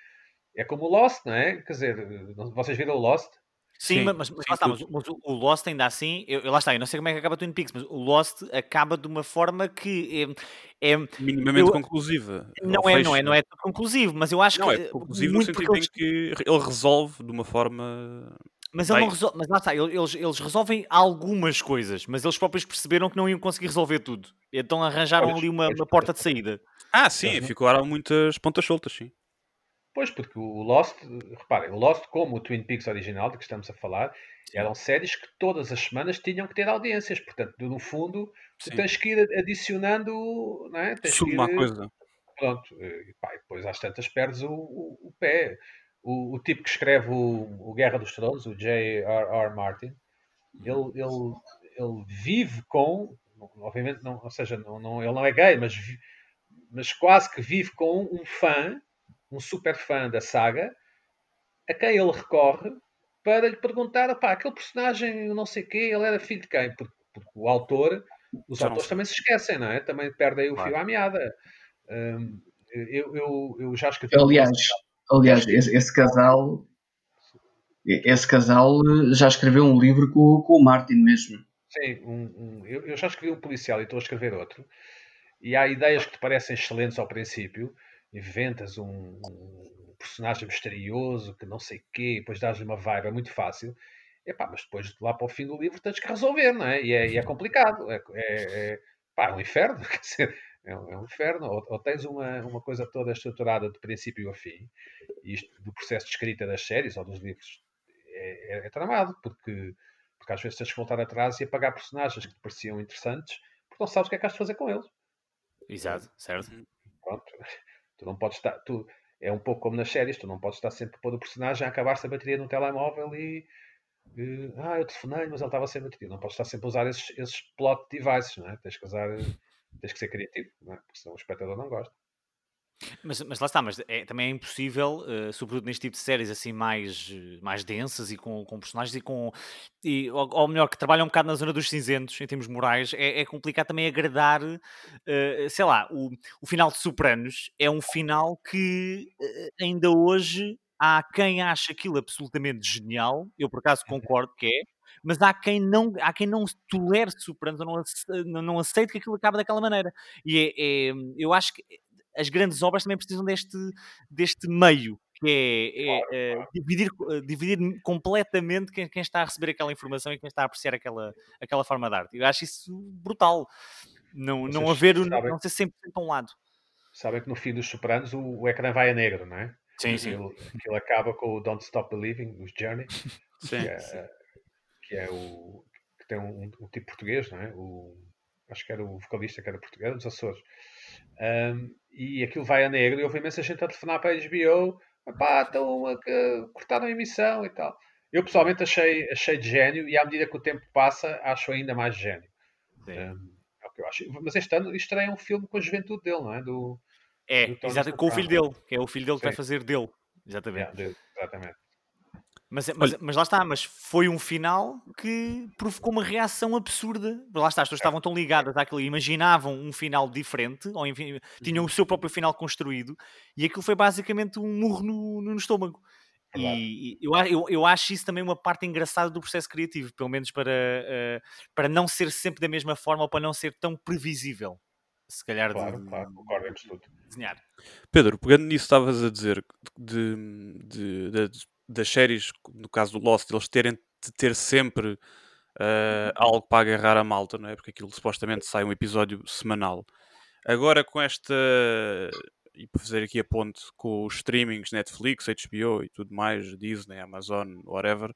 é como o Lost, não é? Quer dizer, vocês viram o Lost? Sim, Sim, mas, mas, lá está, mas, mas, o Lost ainda assim, eu, eu, lá está, eu não sei como é que acaba Twin Peaks, mas o Lost acaba de uma forma que é, é minimamente eu, conclusiva. Não é, não é, não é conclusivo, mas eu acho não, que é conclusivo no sentido em que ele resolve de uma forma mas ele não resolve, mas lá está, eles, eles resolvem algumas coisas, mas eles próprios perceberam que não iam conseguir resolver tudo. Então arranjaram pois, ali uma, pois, uma porta de saída. Ah, sim, uhum. ficaram muitas pontas soltas, sim. Pois, porque o Lost, reparem, o Lost, como o Twin Peaks original de que estamos a falar, eram séries que todas as semanas tinham que ter audiências. Portanto, no fundo, tu tens que ir adicionando. Não é? tens que ir, coisa. Pronto, e, pá, depois às tantas perdes o, o, o pé. O, o, tipo que escreve o, o Guerra dos Tronos, o J.R.R. Martin, ele, ele, ele vive com. Obviamente, não, ou seja, não, não, ele não é gay, mas, mas quase que vive com um fã um super fã da saga, a quem ele recorre para lhe perguntar, pá, aquele personagem, não sei quê, ele era filho de quem? Porque, porque o autor, os Já autores também se esquecem, não é? Também perdem o claro. fio à meada. Um, eu, eu, eu, já escrevi... Aliás, aliás esse, esse, casal... Esse casal já escreveu um livro com, com o Martin mesmo. Sim, um, um, eu, eu já escrevi um policial e estou a escrever outro. E há ideias que te parecem excelentes ao princípio, inventas um, um personagem misterioso que não sei quê, depois dás-lhe uma vibe, é muito fácil. Epá, mas depois lá para o fim do livro tens que resolver, não é? E é, e é complicado. É, é, é, pá, é um inferno, quer dizer, é um, é um inferno. Ou, ou, tens uma, uma coisa toda estruturada de princípio a fim, e isto do processo de escrita das séries ou dos livros é, é, é tramado, porque, porque às vezes tens que voltar atrás e apagar personagens que te pareciam interessantes, porque não sabes o que é que has de fazer com eles. Exato, certo. Pronto. Tu não podes estar. Tu, é um pouco como nas séries, tu não podes estar sempre a pôr o personagem a acabar-se a bateria no telemóvel e. e ah, eu telefonei, mas ele estava sem bateria. Não podes estar sempre a usar esses, esses plot devices, não é? Tens que usar. Tens que ser criativo, não é? Porque senão o espectador não gosta. Mas, mas lá está, mas é, também é impossível, uh, sobretudo neste tipo de séries assim mais, mais densas e com, com personagens e com. E, ou, ou, melhor, que trabalham um bocado na zona dos cinzentos em termos morais, é, é complicado também agradar, uh, sei lá, o, o final de Sopranos é um final que uh, ainda hoje há quem acha aquilo absolutamente genial, eu por acaso uhum. concordo que é, mas há quem não, há quem não tolere Sopranos ou não, não aceite que aquilo acabe daquela maneira. E é, é, eu acho que as grandes obras também precisam deste, deste meio, que é, é, claro, é claro. Dividir, dividir completamente quem, quem, está a receber aquela informação e quem está a apreciar aquela, aquela forma de arte. Eu acho isso brutal. Não, não haver, sabem, não ser sempre para um lado. Sabem que no fim dos Sopranos o, o ecrã vai a negro, não é? Sim, sim. Aquilo, aquilo acaba com o Don't Stop Believing, os Journey, sim, que, é, que é o que tem um, um, tipo português, não é? O, acho que era o vocalista que era português, dos Açores. Um, e aquilo vai a negro e houve imensa gente a telefonar para a HBO, pá, estão a, a cortaram a emissão e tal. Eu pessoalmente achei, achei de gênio e à medida que o tempo passa, acho ainda mais gênio. Um, é o que eu acho. Mas este ano estreia um filme com a juventude dele, não é? Do, é, do exatamente, com o filho dele, que é o filho dele Sim. que vai fazer dele. Exatamente. Dele, exatamente. Mas, mas, mas, lá está, mas foi um final que provocou uma reação absurda. Lá está, as pessoas estavam tão ligadas àquilo, imaginavam um final diferente, ou enfim, tinham o seu próprio final construído, e aquilo foi basicamente um murro no, no estômago. E, e eu, eu, eu, acho isso também uma parte engraçada do processo criativo, pelo menos para, uh, para não ser sempre da mesma forma ou para não ser tão previsível. Se calhar claro, de, claro, concordo absoluto. Desenhar. Pedro, pegando nisso, estavas a dizer de, de, de, das séries, no caso do Lost, eles terem de ter sempre uh, algo para agarrar a malta, não é? Porque aquilo supostamente sai um episódio semanal. Agora com esta. E para fazer aqui a ponte com os streamings, Netflix, HBO e tudo mais, Disney, Amazon, whatever.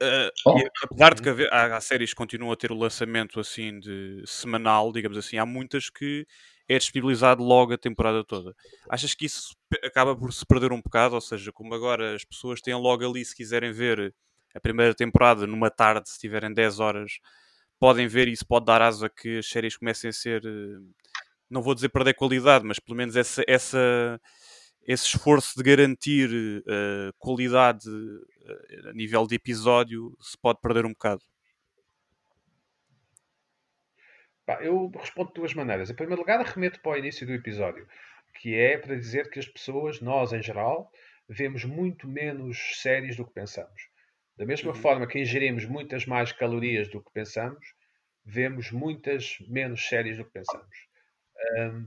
Uh, oh. e, apesar de que haver, há, há, séries que continuam a ter o lançamento assim de semanal, digamos assim, há muitas que é disponibilizado logo a temporada toda. Achas que isso acaba por se perder um bocado? Ou seja, como agora as pessoas têm logo ali, se quiserem ver a primeira temporada numa tarde, se tiverem 10 horas, podem ver e isso pode dar asa que as séries comecem a ser, eh, não vou dizer perder qualidade, mas pelo menos essa, essa esse esforço de garantir uh, qualidade uh, a nível de episódio se pode perder um bocado. Eu respondo de duas maneiras. Em primeiro lugar, remeto para o início do episódio, que é para dizer que as pessoas, nós em geral, vemos muito menos séries do que pensamos. Da mesma Uhum. forma que ingerimos muitas mais calorias do que pensamos, vemos muitas menos séries do que pensamos. Ahm,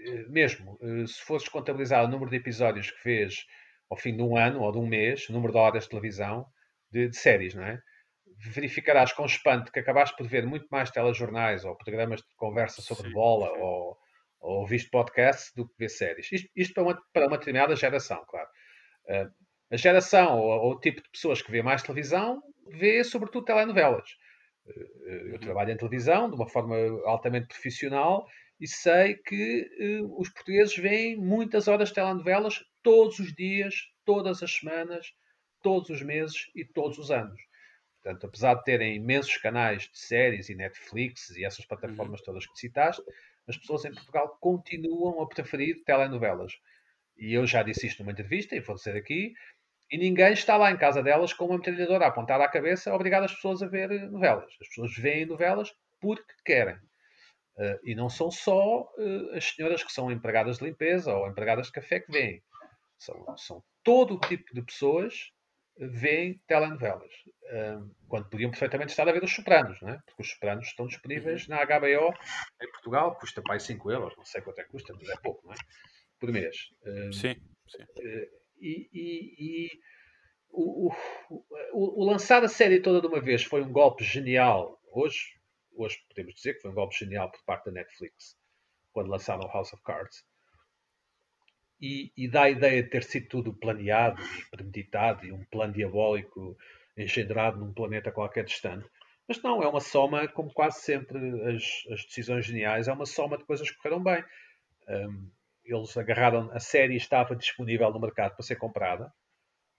eh, mesmo, eh, se fosses contabilizar o número de episódios que vês ao fim de um ano ou de um mês, o número de horas de televisão de, de séries, não é? Verificarás com espanto que acabaste por ver muito mais telejornais ou programas de conversa sobre Sim, bola sim. ou, ou viste podcasts do que ver séries. Isto, isto para, uma, para uma determinada geração, claro. Uh, a geração ou, ou, o tipo de pessoas que vê mais televisão vê sobretudo telenovelas. Uh, eu Uhum. trabalho em televisão de uma forma altamente profissional e sei que uh, os portugueses veem muitas horas de telenovelas todos os dias, todas as semanas, todos os meses e todos os anos. Portanto, apesar de terem imensos canais de séries e Netflix e essas plataformas todas que citaste, as pessoas em Portugal continuam a preferir telenovelas. E eu já disse isto numa entrevista, e vou dizer aqui, e ninguém está lá em casa delas com uma metralhadora a apontar à cabeça a obrigar as pessoas a ver novelas. As pessoas veem novelas porque querem. Uh, e não são só uh, as senhoras que são empregadas de limpeza ou empregadas de café que veem. São, são todo o tipo de pessoas veem telenovelas. Uh, quando podiam perfeitamente estar a ver os Sopranos, não é? porque os Sopranos estão disponíveis Uhum. na HBO em Portugal, custa mais 5 euros, não sei quanto é que custa, mas é pouco, não é? Por mês. Uh, Sim, sim. e, e- e o, o- o- o lançar a série toda de uma vez foi um golpe genial. Hoje, hoje podemos dizer que foi um golpe genial por parte da Netflix, quando lançaram House of Cards. E, e dá a ideia de ter sido tudo planeado e premeditado e um plano diabólico engendrado num planeta qualquer distante. Mas não, é uma soma, como quase sempre as, as decisões geniais, é uma soma de coisas que correram bem. Um, eles agarraram, a série estava disponível no mercado para ser comprada,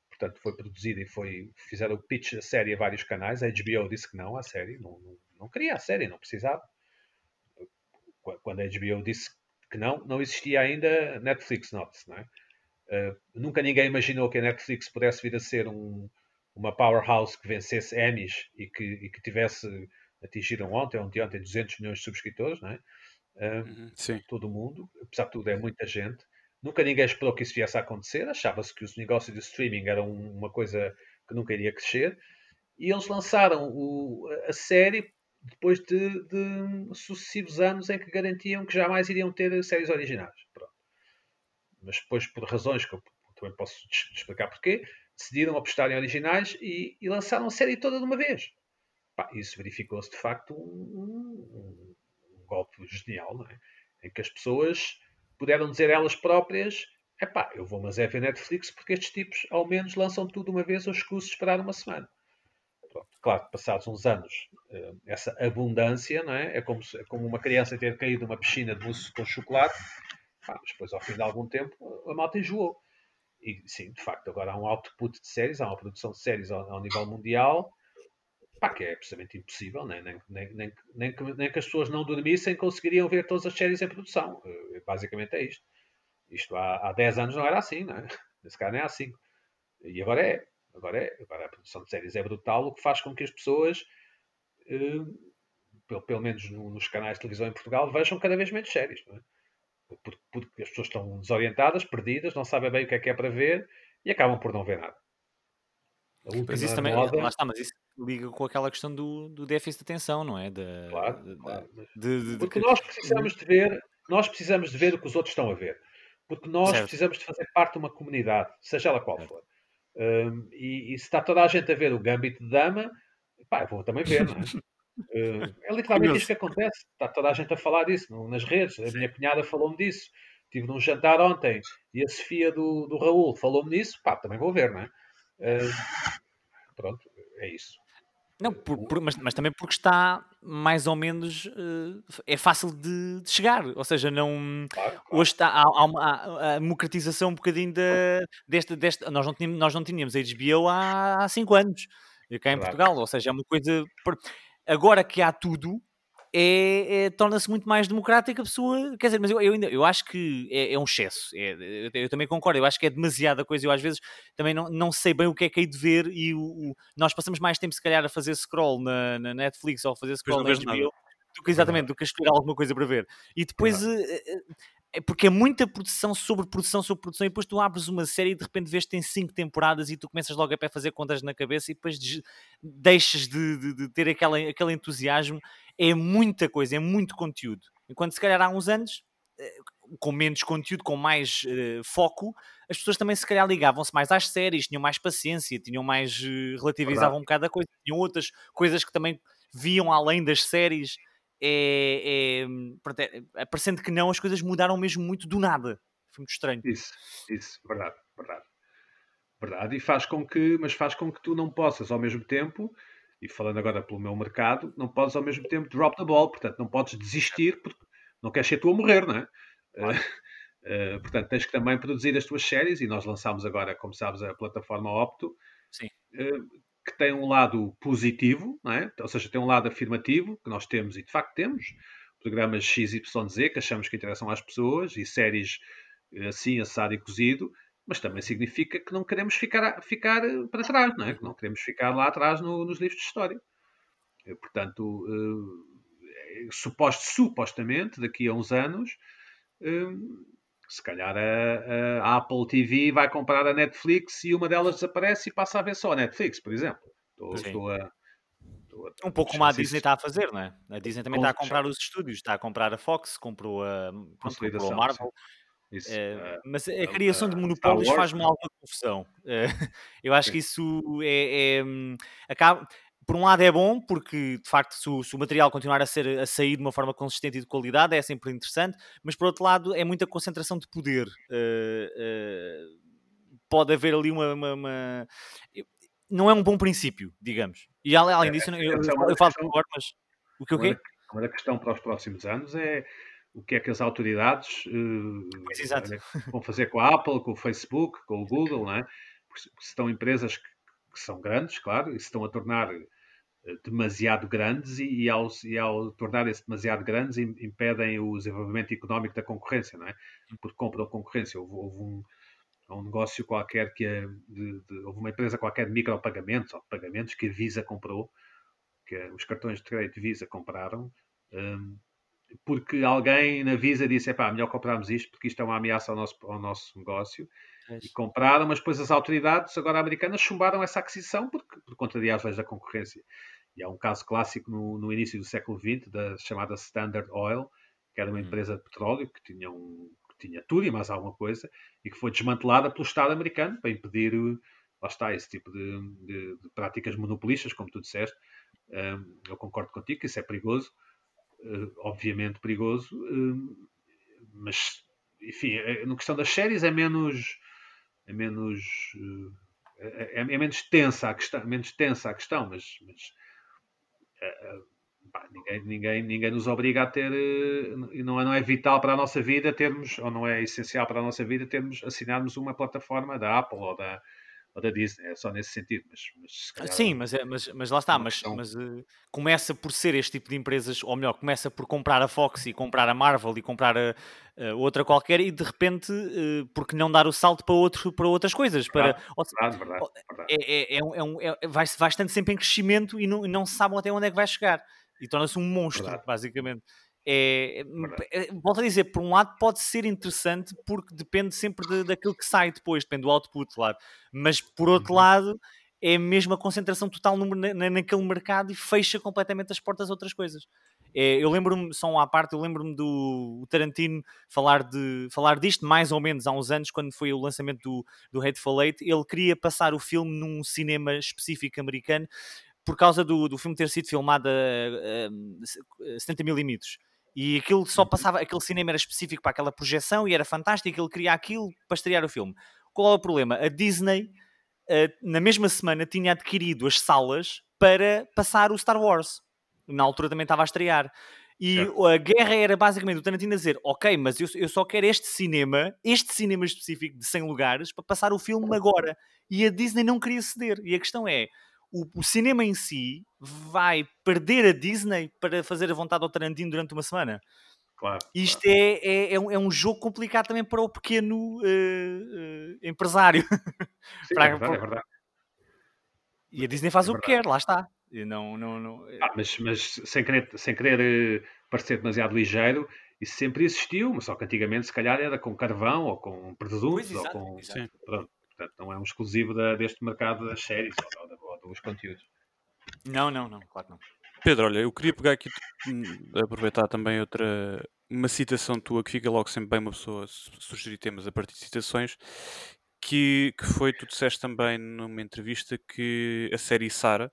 portanto foi produzida e foi, fizeram o pitch da série a vários canais. A HBO disse que não, a série, não, não, não queria a série, não precisava. Quando a HBO disse que não, não existia ainda Netflix, note não é? Uh, nunca ninguém imaginou que a Netflix pudesse vir a ser um, uma powerhouse que vencesse Emmys e que, e que tivesse, atingiram ontem, ontem, ontem, 200 milhões de subscritores, não é? Uh, Sim. todo o mundo, apesar de tudo é muita gente. Nunca ninguém esperou que isso viesse a acontecer, achava-se que os negócios de streaming eram uma coisa que nunca iria crescer. E eles lançaram o- a série depois de, de sucessivos anos em que garantiam que jamais iriam ter séries originais. Pronto. Mas depois, por razões que eu também posso explicar porquê, decidiram apostar em originais e, e lançaram a série toda de uma vez. Pá, isso verificou-se de facto um, um- um golpe genial, é? Em que as pessoas puderam dizer elas próprias: epá, eu vou, mas é ver Netflix porque estes tipos ao menos lançam tudo uma vez, eu escuso esperar uma semana. Pronto, claro que passados uns anos, eh, essa abundância, não é? É como, se- é como uma criança ter caído numa piscina de mousse com chocolate, mas depois ao fim de algum tempo a malta enjoou. E sim, de facto, agora há um output de séries, há uma produção de séries ao, ao nível mundial, pá, que é absolutamente impossível, né? nem, nem, nem, nem, que, nem que as pessoas não dormissem conseguiriam ver todas as séries em produção. Eh, Basicamente é isto. Isto há, há 10 anos não era assim, não é? Nesse caso nem há 5. E agora é. Agora é. Agora a produção de séries é brutal, o que faz com que as pessoas, eh, pelo, pelo menos no- nos canais de televisão em Portugal, vejam cada vez menos séries, é? Porque, porque as pessoas estão desorientadas, perdidas, não sabem bem o que é que é para ver e acabam por não ver nada. Mas isso também, moda, lá está, mas isso liga com aquela questão do, do déficit de atenção, não é? Da, claro, de- claro, de- de- de Porque que- nós precisamos de ver, nós precisamos de ver o que os outros estão a ver. Porque nós Certo. precisamos de fazer parte de uma comunidade, seja ela qual Certo. for. Um, e, e se está toda a gente a ver o Gambit de Dama, pá, eu vou também ver, não é? Uh, é literalmente isto que acontece. Está toda a gente a falar disso nas redes. A minha cunhada falou-me disso. Estive num jantar ontem e a Sofia do, do Raul falou-me nisso. Pá, também vou ver, não é? Uh, pronto, é isso. Não, por- por- mas, mas também porque está mais ou menos. eh, é fácil de, de chegar. Ou seja, não. Claro, claro. Hoje está, há, há uma, há a democratização um bocadinho da, desta, desta. Nós não tínhamos, nós não tínhamos HBO há 5 anos, cá em Verdade. Portugal. Ou seja, é uma coisa. Agora que há tudo, é, é- torna-se muito mais democrático a pessoa. Quer dizer, mas eu, eu ainda eu acho que é, é um excesso. É, eu, eu também concordo. Eu acho que é demasiada coisa. Eu às vezes também não, não sei bem o que é que hei de ver. E o, o- nós passamos mais tempo, se calhar, a fazer scroll na, na Netflix ou a fazer scroll na HBO. nada. do que exatamente, do que escolher alguma coisa para ver. E depois é porque é muita produção sobre produção sobre produção e depois tu abres uma série e de repente vês que tem cinco temporadas e tu começas logo a pé fazer contas na cabeça e depois de- deixas de, de- de ter aquela, aquele entusiasmo. É muita coisa, é muito conteúdo. Enquanto se calhar há uns anos, eh, com menos conteúdo, com mais eh, foco, as pessoas também se calhar ligavam-se mais às séries, tinham mais paciência, tinham mais eh, relativizavam um bocado a coisa, tinham outras coisas que também viam além das séries. É, é, pronto, é- é parecendo que não, as coisas mudaram mesmo muito do nada. Foi muito estranho. Isso, isso, verdade, verdade. Verdade, e faz com que, mas faz com que tu não possas ao mesmo tempo, e falando agora pelo meu mercado, não podes ao mesmo tempo drop the ball, portanto não podes desistir porque não queres ser tu a morrer, não é? Eh, eh, portanto, tens que também produzir as tuas séries, e nós lançámos agora, como sabes, a plataforma Opto, Sim. eh, que tem um lado positivo, é? ou seja, tem um lado afirmativo, que nós temos, e de facto temos, programas XYZ que achamos que interessam às pessoas, e séries eh, assim, assado e cozido, mas também significa que não queremos ficar, ficar eh, para trás, não é? Que não queremos ficar lá atrás no- nos livros de história. Eh, Portanto, eh, suposto, supostamente, daqui a uns anos, eh, se calhar a, a Apple TV vai comprar a Netflix e uma delas desaparece e passa a ver só a Netflix, por exemplo. Estou, estou a, estou a- Um pouco como a Disney está a fazer, não é? A Disney também Com- está a comprar os estúdios, está a comprar a Fox, comprou a, comprou a Marvel. Isso, eh, mas a a- criação de a monopólios faz-me alguma confusão. Eh, eu acho que isso é, é, hum, acaba, por um lado é bom, porque de facto se o, se o material continuar a, ser, a sair de uma forma consistente e de qualidade é sempre interessante, mas por outro lado é muita concentração de poder. Eh, eh, pode haver ali uma, uma- uma- eu- Não é um bom princípio, digamos. E além É, disso, eu, essa é eu, uma eu falo agora, mas o que o quê? Uma da questão para os próximos anos é o que é que as autoridades exato. vão fazer com a Apple, com o Facebook, com o Google, não é? Porque se- estão empresas que, que são grandes, claro, e se estão a tornar demasiado grandes e, e ao, e ao tornarem-se demasiado grandes im- impedem o desenvolvimento económico da concorrência, não é? Porque compram concorrência. Houve, houve um, um negócio qualquer que é de, de- houve uma empresa qualquer de micropagamentos ou de pagamentos que a Visa comprou, que é- os cartões de crédito Visa compraram, hum, porque alguém na Visa disse: é melhor comprarmos isto porque isto é uma ameaça ao nosso, ao nosso negócio. E compraram, mas depois as autoridades, agora americanas, chumbaram essa aquisição porque, por contraria às leis da concorrência. E há um caso clássico no, no início do século XX, da chamada Standard Oil, que era uma Uhum. empresa de petróleo que tinha, um, que tinha tudo e mais alguma coisa, e que foi desmantelada pelo Estado americano para impedir, lá está, esse tipo de, de- de práticas monopolistas, como tu disseste. Um, eu concordo contigo que isso é perigoso, eh, obviamente perigoso, eh, mas, enfim, eh, na questão das séries é menos é menos eh, é, é menos tensa a questão, menos tensa a questão, mas, mas eh, eh, pá, ninguém, ninguém, ninguém nos obriga a ter não é, não é vital para a nossa vida termos, ou não é essencial para a nossa vida termos, assinarmos uma plataforma da Apple ou da, da Disney, é só nesse sentido, mas, mas se calhar- Sim, mas, é- mas, mas lá está, uma mas, mas eh, começa por ser este tipo de empresas, ou melhor, começa por comprar a Fox e comprar a Marvel e comprar a, a outra qualquer e de repente, eh, porque não dar o salto para, outro, para outras coisas? Para, Verdade. ou se- verdade, verdade, verdade. é, é, é, um- é é- vai, vai estando sempre em crescimento e não, não se sabe até onde é que vai chegar. E torna-se um monstro, Verdade. basicamente. É, Verdade. é- volto a dizer, por um lado pode ser interessante porque depende sempre de- daquilo que sai depois, depende do output, claro. Mas por outro Uhum. lado, é mesmo a concentração total no- na- na- naquele mercado e fecha completamente as portas a outras coisas. É, eu lembro-me, só uma à parte, eu lembro-me do Tarantino falar, de, falar disto mais ou menos há uns anos, quando foi o lançamento do, do Hateful Eight. Ele queria passar o filme num cinema específico americano por causa do, do filme ter sido filmado a, a, a 70mm. E aquilo só passava, aquele cinema era específico para aquela projeção e era fantástico. Ele queria aquilo para estrear o filme. Qual é o problema? A Disney, eh, na mesma semana, tinha adquirido as salas para passar o Star Wars. Na altura também estava a estrear. E Certo. a guerra era basicamente o Tarantino a dizer: Ok, mas eu, eu só quero este cinema, este cinema específico de 100 lugares, para passar o filme agora. E a Disney não queria ceder. E a questão é: o, o cinema em si vai perder a Disney para fazer a vontade ao Tarantino durante uma semana? Claro, Isto claro. é, é, é, um, é um jogo complicado também para o pequeno eh, eh, empresário. Sim, para- é verdade, é para- verdade. E a Disney faz É o que quer, lá está. E não, não, não... Ah, mas, mas sem querer, sem querer uh, parecer demasiado ligeiro, isso sempre existiu, mas só que antigamente se calhar era com carvão ou com presuntos ou com. Sim. Pronto, portanto, não é um exclusivo da, deste mercado das séries ou, ou, dos conteúdos. Não, não, não, claro não. Pedro, olha, eu queria pegar aqui, hum, aproveitar também outra, uma citação tua que fica logo sempre bem uma pessoa sugerir temas a partir de citações, que, que foi, tu disseste também numa entrevista que a série Sara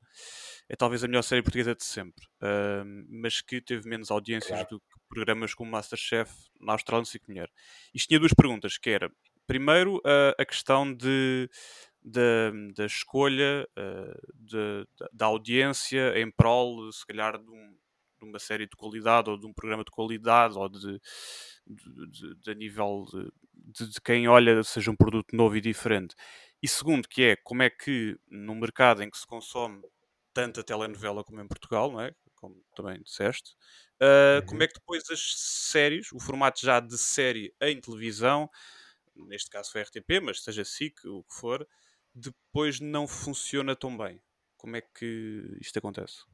é talvez a melhor série portuguesa de sempre, uh, mas que teve menos audiências claro. do que programas como Masterchef na Austrália no 5 Mulher. Isto tinha duas perguntas, que era, primeiro, uh, a questão de da, da escolha uh, de, da audiência em prol, se calhar, de, um, de, uma série de qualidade ou de um programa de qualidade ou de, de, de nível de, de, quem olha seja um produto novo e diferente. E segundo, que é como é que num mercado em que se consome tanta telenovela como em Portugal, não é? como também disseste, uh, uhum. como é que depois as séries, o formato já de série em televisão, neste caso foi RTP, mas seja SIC, o que for, depois não funciona tão bem. Como é que isto acontece?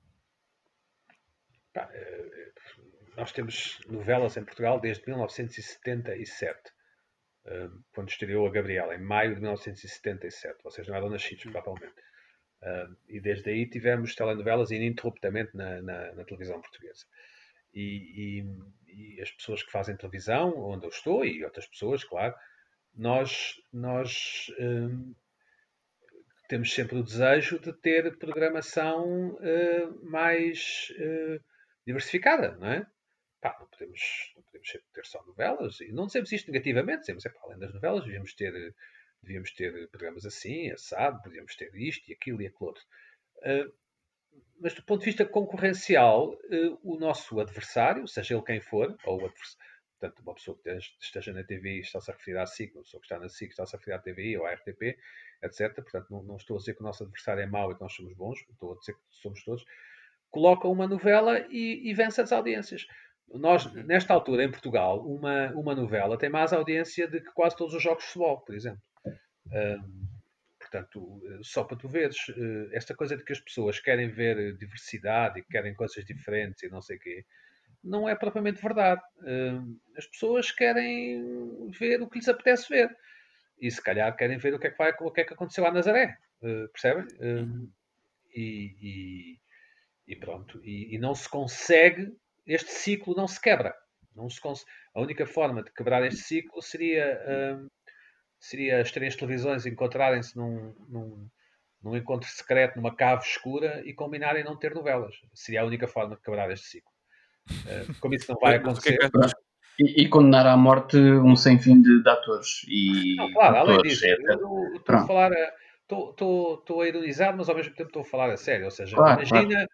Pá, eh, nós temos novelas em Portugal desde 1977, eh, quando estreou a Gabriela, em maio de 1977. Vocês não eram nascidos, provavelmente. Eh, e desde aí tivemos telenovelas ininterruptamente na, na, na televisão portuguesa. E, e, e, as pessoas que fazem televisão, onde eu estou, e outras pessoas, claro, nós, nós temos sempre o desejo de ter programação uh, mais uh, diversificada, não é? Pá, não podemos, não podemos sempre ter só novelas, e não dizemos isto negativamente, dizemos, é para além das novelas, devíamos ter, devíamos ter programas assim, assado, podíamos ter isto e aquilo e aquilo outro. Uh, mas do ponto de vista concorrencial, o nosso adversário, seja ele quem for, ou o adversário, portanto, uma pessoa que esteja na TV está-se a referir à SIC, uma pessoa que está na SIC está-se a referir à TVI ou à RTP, etc. Portanto, não, não, estou a dizer que o nosso adversário é mau e que nós somos bons, estou a dizer que somos todos. Coloca uma novela e, e vence as audiências. Nós, uhum. nesta altura, em Portugal, uma, uma novela tem mais audiência do que quase todos os jogos de futebol, por exemplo. Um, portanto, só para tu veres, eh, esta coisa de que as pessoas querem ver diversidade e querem coisas diferentes e não sei o quê, não é propriamente verdade. As pessoas querem ver o que lhes apetece ver e se calhar querem ver o que é que, vai, o que, é que aconteceu à Nazaré, uh, percebem? Uh, e, e, e, pronto, e, e, não se consegue, este ciclo não se quebra. Não se a única forma de quebrar este ciclo seria, uh, seria as três televisões encontrarem-se num, num, num, encontro secreto, numa cave escura e combinarem não ter novelas. Seria a única forma de quebrar este ciclo. como isso não vai acontecer. E, e, condenar à morte um sem fim de, de atores e não, claro, além disso, estou a falar estou a ironizar, mas ao mesmo tempo estou a falar a sério. Ou seja, claro, imagina, claro.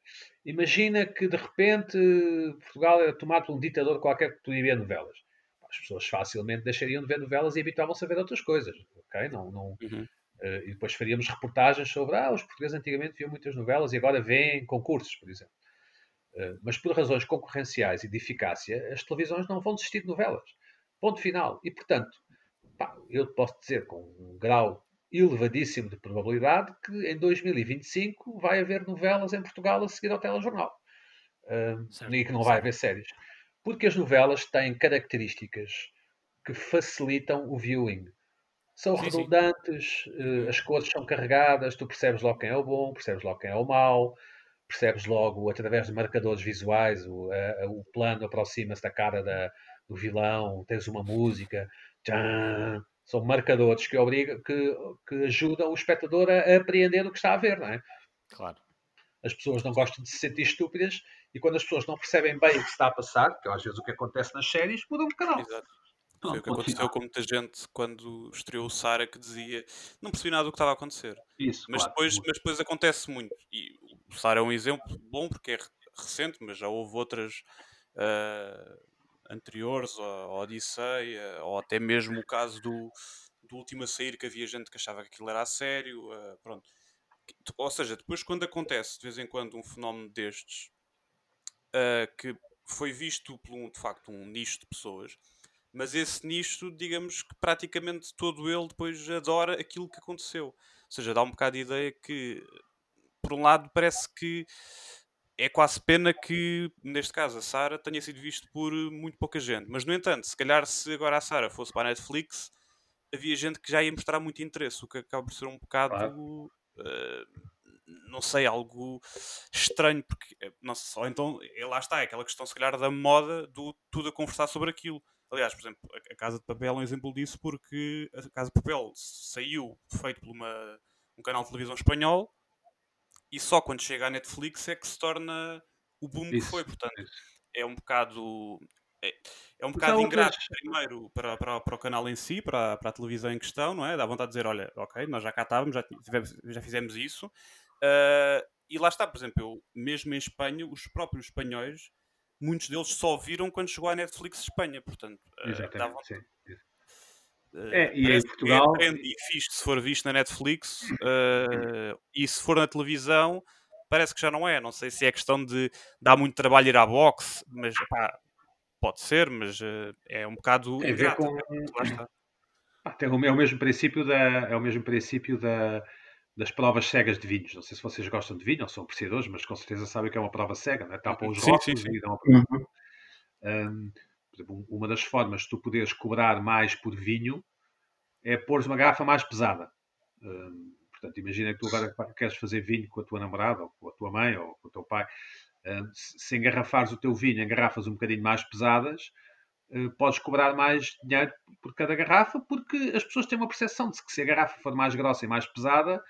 imagina que de repente Portugal era tomado por um ditador qualquer que podia ver novelas. As pessoas facilmente deixariam de ver novelas e habituavam-se a ver outras coisas. ok Não, não, uhum. uh, e depois faríamos reportagens sobre ah, os portugueses antigamente viam muitas novelas e agora veem concursos, por exemplo. Eh, mas por razões concorrenciais e de eficácia, as televisões não vão desistir de novelas. Ponto final. E, portanto, pá, eu posso dizer com um grau elevadíssimo de probabilidade que em 2025 vai haver novelas em Portugal a seguir ao telejornal. Uh, e que não vai haver séries. Porque as novelas têm características que facilitam o viewing. São sim, redundantes, sim. Uh, as cores são carregadas, tu percebes logo quem é o bom, percebes logo quem é o mau, percebes logo através de marcadores visuais, o, a, o plano aproxima-se da cara da, do vilão, tens uma música, tchan, são marcadores que, obriga, que, que ajudam o espectador a, apreender o que está a ver, não é? Claro. As pessoas não gostam de se sentir estúpidas e quando as pessoas não percebem bem o que está a passar, que às vezes o que acontece nas séries, mudam de canal. Exato. Foi o que aconteceu com muita gente quando estreou o Sara que dizia não percebi nada do que estava a acontecer. Isso, mas, claro. depois, mas depois acontece muito. E o Sara é um exemplo bom porque é recente, mas já houve outras uh, anteriores, a Odisseia, ou até mesmo o caso do, do último a sair que havia gente que achava que aquilo era a sério. Uh, pronto. Ou seja, depois quando acontece de vez em quando um fenómeno destes uh, que foi visto por um, de facto um nicho de pessoas mas esse nicho, digamos que praticamente todo ele depois adora aquilo que aconteceu. Ou seja, dá um bocado de ideia que por um lado, parece que é quase pena que, neste caso, a Sara tenha sido visto por muito pouca gente. Mas, no entanto, se calhar se agora a Sara fosse para a Netflix, havia gente que já ia mostrar muito interesse, o que acaba por ser um bocado, Claro. eh, não sei, algo estranho, porque, eh, não sei, só então, eh, lá está, é aquela questão, se calhar, da moda, do tudo a conversar sobre aquilo. Aliás, por exemplo, a Casa de Papel é um exemplo disso, porque a Casa de Papel saiu feito por uma, um canal de televisão espanhol e só quando chega à Netflix é que se torna o boom que Isso, foi. Portanto, isso. é um bocado. É, é um bocado ingrato, primeiro, para, para, para o canal em si, para, para a televisão em questão, não é? Dá vontade de dizer: olha, ok, nós já cá estávamos, já, tivemos- já fizemos isso. Ah, e lá está, por exemplo, eu, mesmo em Espanha, os próprios espanhóis, muitos deles só viram quando chegou à Netflix Espanha. Portanto, ah, dá Exatamente. Uh, É, e em Portugal- é e fixe se for visto na Netflix uh, e se for na televisão parece que já não é. Não sei se é questão de dar muito trabalho ir à boxe, mas pá, pode ser, mas uh, é um bocado Tem a ver com-. Pá, tem o, é o mesmo princípio da é o mesmo princípio da, das provas cegas de vinhos. Não sei se vocês gostam de vinho ou são apreciadores, mas com certeza sabem que é uma prova cega, né? tapam os Sim, rótulos sim, sim. e dão a prova. Uhum. Um, uma das formas de tu poderes cobrar mais por vinho é pôr uma garrafa mais pesada. Um, portanto, imagina que tu agora queres fazer vinho com a tua namorada, ou com a tua mãe, ou com o teu pai. Um, se engarrafares o teu vinho em garrafas um bocadinho mais pesadas, podes cobrar mais dinheiro por cada garrafa, porque as pessoas têm uma percepção de que se a garrafa for mais grossa e mais pesada,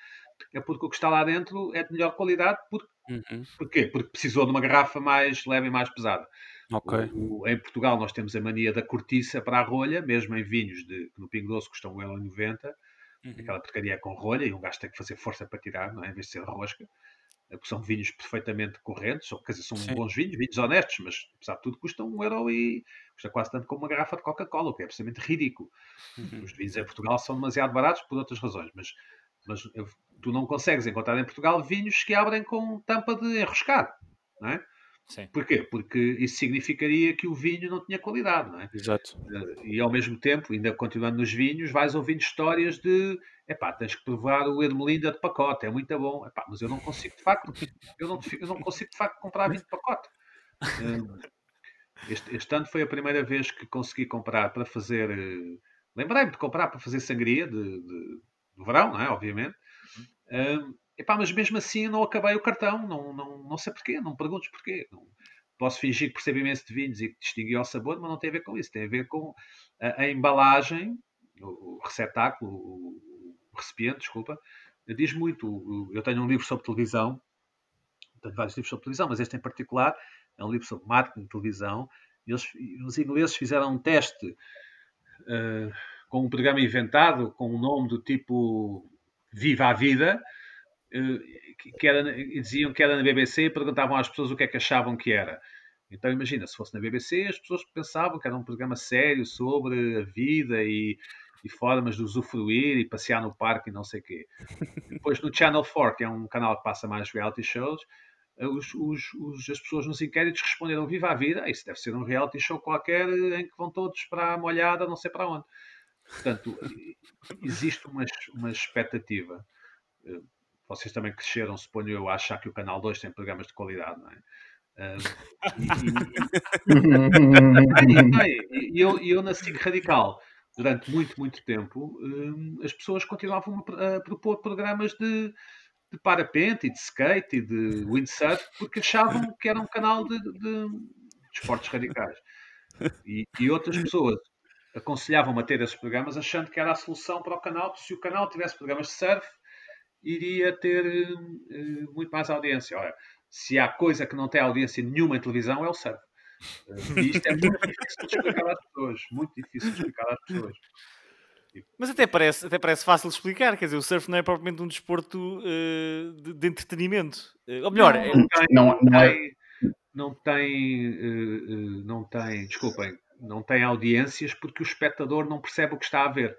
é porque o que está lá dentro é de melhor qualidade. Por, Uhum. porquê? Porque precisou de uma garrafa mais leve e mais pesada. Ok. O- o- em Portugal nós temos a mania da cortiça para a rolha, mesmo em vinhos de, que no Pingo Doce custam 1,90€, Uhum. aquela porcaria com rolha e um gajo tem que fazer força para tirar, não é? em vez de ser rosca. Porque são vinhos perfeitamente correntes, são, quer dizer, são Sim. bons vinhos, vinhos honestos, mas apesar de tudo custam 1 euro e custa quase tanto como uma garrafa de Coca-Cola, o que é absolutamente ridículo. Uhum. Os vinhos em Portugal são demasiado baratos por outras razões, mas, mas tu não consegues encontrar em Portugal vinhos que abrem com tampa de enroscar, não é? Sim. Porquê? Porque isso significaria que o vinho não tinha qualidade, não é? Exato. Eh, E ao mesmo tempo, ainda continuando nos vinhos, vais ouvindo histórias de epá, tens que provar o Ermelinda de pacote, é muito bom, epá, mas eu não consigo de facto, eu não, eu não consigo de facto comprar vinho de pacote. Eh, Este, este ano foi a primeira vez que consegui comprar para fazer. eh, Lembrei-me de comprar para fazer sangria de, de, do verão, não é? Obviamente. Um, epá, mas mesmo assim não acabei o cartão, não, não, não sei porquê, não perguntes porquê. Não, posso fingir que percebo imenso de vinhos e que distingui ao sabor, mas não tem a ver com isso, tem a ver com a, a embalagem, o, o receptáculo, o, o recipiente, desculpa, diz muito. O- Eu tenho um livro sobre televisão, tenho vários livros sobre televisão, mas este em particular é um livro sobre marketing de televisão. E os ingleses fizeram um teste eh, com um programa inventado, com um nome do tipo Viva a Vida, que- que era, diziam que era na BBC e perguntavam às pessoas o que é que achavam que era. Então imagina, se fosse na BBC, as pessoas pensavam que era um programa sério sobre a vida e, e formas de usufruir e passear no parque e não sei o quê. Depois no Channel 4, que é um canal que passa mais reality shows, eh, os, os- os- as pessoas nos inquéritos responderam viva a vida, "Ah, isso deve ser um reality show qualquer eh, em que vão todos para a molhada, não sei para onde. Portanto, existe uma, uma expectativa. Vocês também cresceram, suponho eu, a achar que o Canal 2 tem programas de qualidade, não é? E- eu, eu na SIC Radical, durante muito, muito tempo, as pessoas continuavam a, propor programas de, de parapente e de skate e de windsurf porque achavam que era um canal de, de, de esportes radicais. E, e outras pessoas aconselhavam-me a ter esses programas achando que era a solução para o canal, se o canal tivesse programas de surf, iria ter eh, muito mais audiência. Ora, se há coisa que não tem audiência nenhuma em televisão, é o surf. Eh, E isto é muito difícil de explicar às pessoas. Muito difícil de explicar às pessoas. Mas até parece, até parece fácil de explicar, quer dizer, o surf não é propriamente um desporto eh, de, de entretenimento. Ou melhor, é- não Não- não é- tem- não tem, não tem, desculpem, não tem audiências porque o espectador não percebe o que está a ver.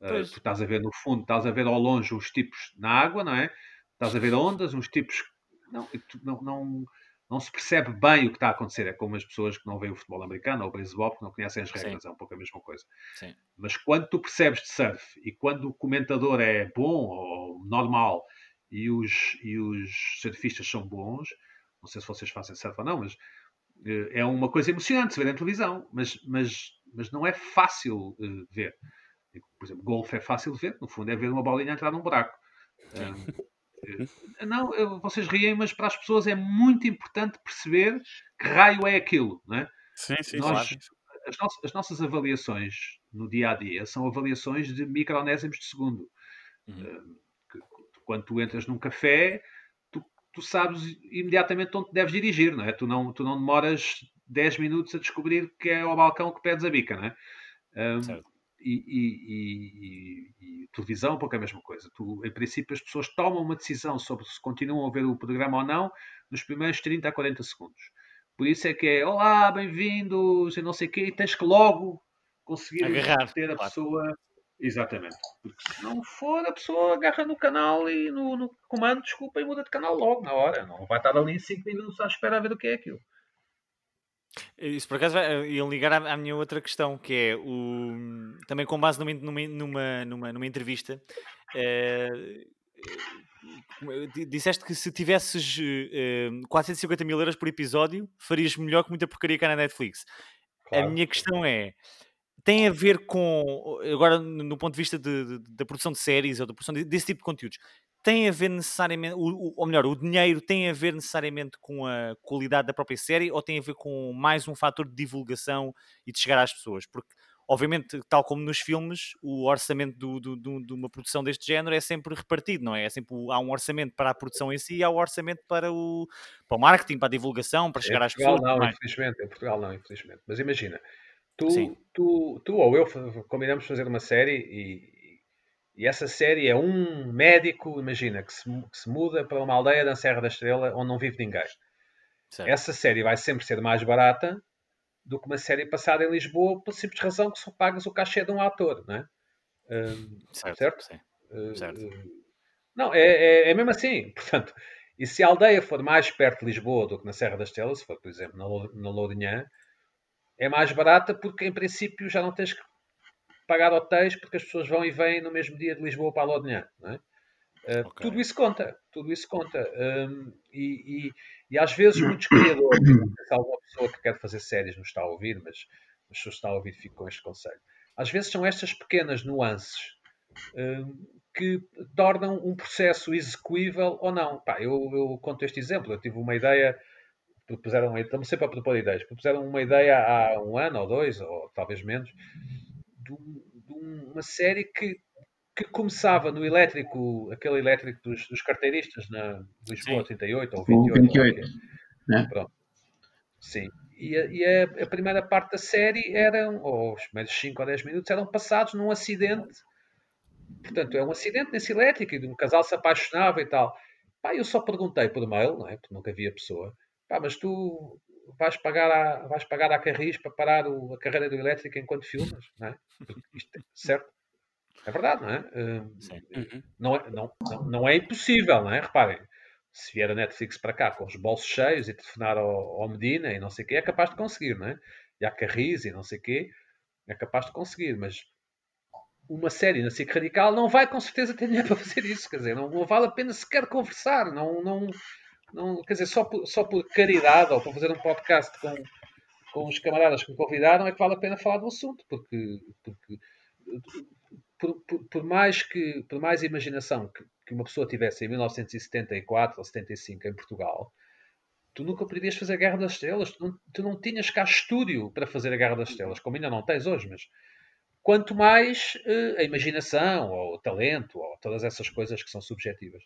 Eh, Pois. tu estás a ver no fundo, estás a ver ao longe uns tipos na água, não é? Estás a ver ondas, uns tipos. Não, não, não, não se percebe bem o que está a acontecer. É como as pessoas que não veem o futebol americano ou o beisebol porque não conhecem as Sim. regras, é um pouco a mesma coisa. Sim. Mas quando tu percebes de surf e quando o comentador é bom ou normal e os, e os surfistas são bons. Não sei se vocês fazem surf ou não, mas uh, é uma coisa emocionante se ver na televisão, mas, mas, mas não é fácil uh, ver. Por exemplo, golfe é fácil de ver, no fundo é ver uma bolinha entrar num buraco. Um, não, eu, vocês riem, mas para as pessoas é muito importante perceber que raio é aquilo, não é? Sim, sim, Nós, claro. as, nossas, as nossas avaliações no dia a dia são avaliações de micronésimos de segundo. Uhum. Um, que, quando tu entras num café, tu, tu, sabes imediatamente onde deves dirigir, não é? Tu não, tu não demoras 10 minutos a descobrir que é ao balcão que pedes a bica, não é? Um, e, e, e, e, televisão, pouco é a mesma coisa. Tu, em princípio, as pessoas tomam uma decisão sobre se continuam a ver o programa ou não nos primeiros 30 a 40 segundos. Por isso é que é olá, bem-vindos e não sei o quê, e tens que logo conseguir Agarrar, ter a claro. pessoa. Exatamente. Porque se não for, a pessoa agarra no canal e no, no comando, desculpa, e muda de canal logo, na hora. Não vai estar ali em 5 minutos à espera a ver o que é aquilo. Isso por acaso vai- ia ligar à, à minha outra questão, que é o, também com base numa, numa, numa, numa, entrevista. eh, eh, di- disseste que se tivesses eh, 450 mil euros por episódio, farias melhor que muita porcaria cá na Netflix. A minha questão é: tem a ver com, agora no no ponto de vista de- de- da produção de séries ou da produção de- desse tipo de conteúdos, tem a ver necessariamente, o- ou melhor, o dinheiro tem a ver necessariamente com a qualidade da própria série ou tem a ver com mais um fator de divulgação e de chegar às pessoas? Porque, obviamente, tal como nos filmes, o orçamento do- do- do- de uma produção deste género é sempre repartido, não é? É sempre, há um orçamento para a produção em si e há um orçamento para o, para o marketing, para a divulgação, para chegar em às Portugal pessoas. tudo não, mais. infelizmente. Em Portugal não, infelizmente. Mas imagina, tu, Sim. tu, tu ou eu combinamos fazer uma série e, e essa série é um médico, imagina, que se, que se muda para uma aldeia da Serra da Estrela onde não vive ninguém. Certo. Essa série vai sempre ser mais barata do que uma série passada em Lisboa pela simples razão que só pagas o cachê de um ator, não é? Hum, certo, certo? sim. Uh, Certo. uh, Não, é, é, é mesmo assim. Portanto, e se a aldeia for mais perto de Lisboa do que na Serra da Estrela, se for, por exemplo, na, na Lourinhã, é mais barata porque, em princípio, já não tens que pagar hotéis porque as pessoas vão e vêm no mesmo dia de Lisboa para. Não é? Uh, Ok. Tudo isso conta. Tudo isso conta. Um, e, e, e às vezes muitos criadores, não se alguma pessoa que quer fazer séries nos está a ouvir, mas mas se está a ouvir, fico com este conselho. Às vezes são estas pequenas nuances hum, que tornam um processo execuível ou não. Pá, eu, eu conto este exemplo. Eu tive uma ideia, propuseram, estamos sempre a propor ideias, propuseram uma ideia há um ano ou dois, ou talvez menos, de, um- de uma série que, que começava no elétrico, aquele elétrico dos, dos carteiristas na Lisboa Sim. 38 ou O 28. ou o que 28. é. né? Pronto. Sim. E, a, e a- a primeira parte da série eram, ou os primeiros 5 ou 10 minutos, eram passados num acidente. Portanto, é um acidente nesse elétrico e de um casal se apaixonava e tal. Pá, eu só perguntei por mail, não é? Porque nunca havia pessoa. Pá, mas tu vais pagar à, vais pagar à Carris para parar o- a carreira do elétrico enquanto filmas, não é? Isto é certo. É verdade, não é? Hum, Sim. Uhum. não é, não, não, não é impossível, não é? Reparem, se vier a Netflix para cá com os bolsos cheios e telefonar ao, ao Medina e não sei o quê, é capaz de conseguir, não é? E à Carris e não sei o quê, é capaz de conseguir, mas uma série na SIC Radical não vai com certeza ter dinheiro para fazer isso, quer dizer, não, não vale a pena sequer conversar, não, não, não, quer dizer, só por, só por caridade ou por fazer um podcast com, com os camaradas que me convidaram é que vale a pena falar do assunto, porque, porque por, por- por mais que por mais imaginação que, que uma pessoa tivesse em 1974 ou 75 em Portugal, tu nunca poderias fazer a Guerra das Estrelas, tu não, tu não tinhas cá estúdio para fazer a Guerra das Estrelas, como ainda não tens hoje, mas quanto mais eh, a imaginação ou o talento ou todas essas coisas que são subjetivas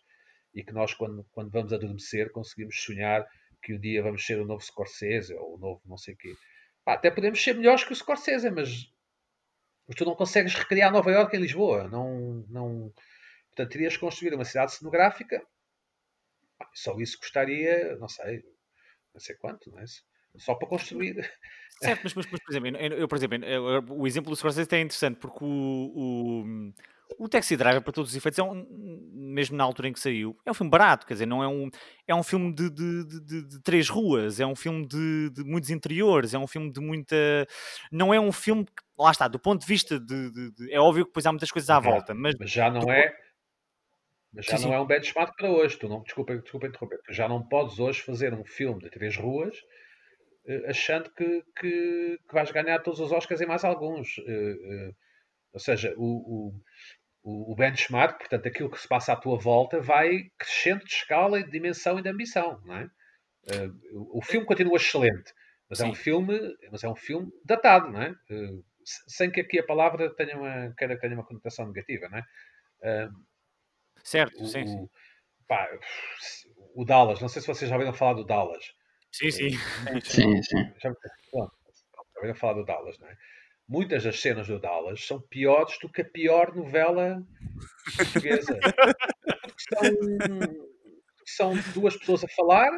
e que nós quando, quando vamos adormecer conseguimos sonhar que um dia vamos ser o novo Scorsese ou o novo não sei o quê. Pá, até podemos ser melhores que o Scorsese, mas mas tu não consegues recriar Nova Iorque em Lisboa. Não, não... Portanto, terias que construir uma cidade cenográfica. Só isso custaria, não sei, não sei quanto, não é? Só para construir. Certo, mas, mas, mas, por exemplo, eu, eu, por exemplo, eu- o exemplo do Scorsese é interessante porque o, o, o Taxi Driver, para todos os efeitos, é um, mesmo na altura em que saiu, é um filme barato, quer dizer, não é um, é um filme de, de, de- de- três ruas, é um filme de, muitos interiores, é um filme de muita. Não é um filme que, lá está, do ponto de vista de. é óbvio que depois há muitas coisas à volta, mas Mas já não é. Mas já Sim, não sim. é um benchmark para hoje. Tu não, desculpa, desculpa interromper. Tu já não podes hoje fazer um filme de três ruas eh, achando que, que, que vais ganhar todos os Oscars e mais alguns. Eh, eh, ou seja, o, o, o benchmark, portanto, aquilo que se passa à tua volta, vai crescendo de escala e de dimensão e de ambição. Não é? Eh, o o filme continua excelente, mas é um filme, mas é um filme datado, não é? Eh, se- sem que aqui a palavra tenha uma, queira que tenha uma conotação negativa, não é? Eh, Certo, o, sim, sim. o- pá, o Dallas, não sei se vocês já ouviram falar do Dallas. Sim, sim. Sim, sim. Já, já ouviram falar do Dallas, não é? Muitas das cenas do Dallas são piores do que a pior novela portuguesa. Porque são, são duas pessoas a falar,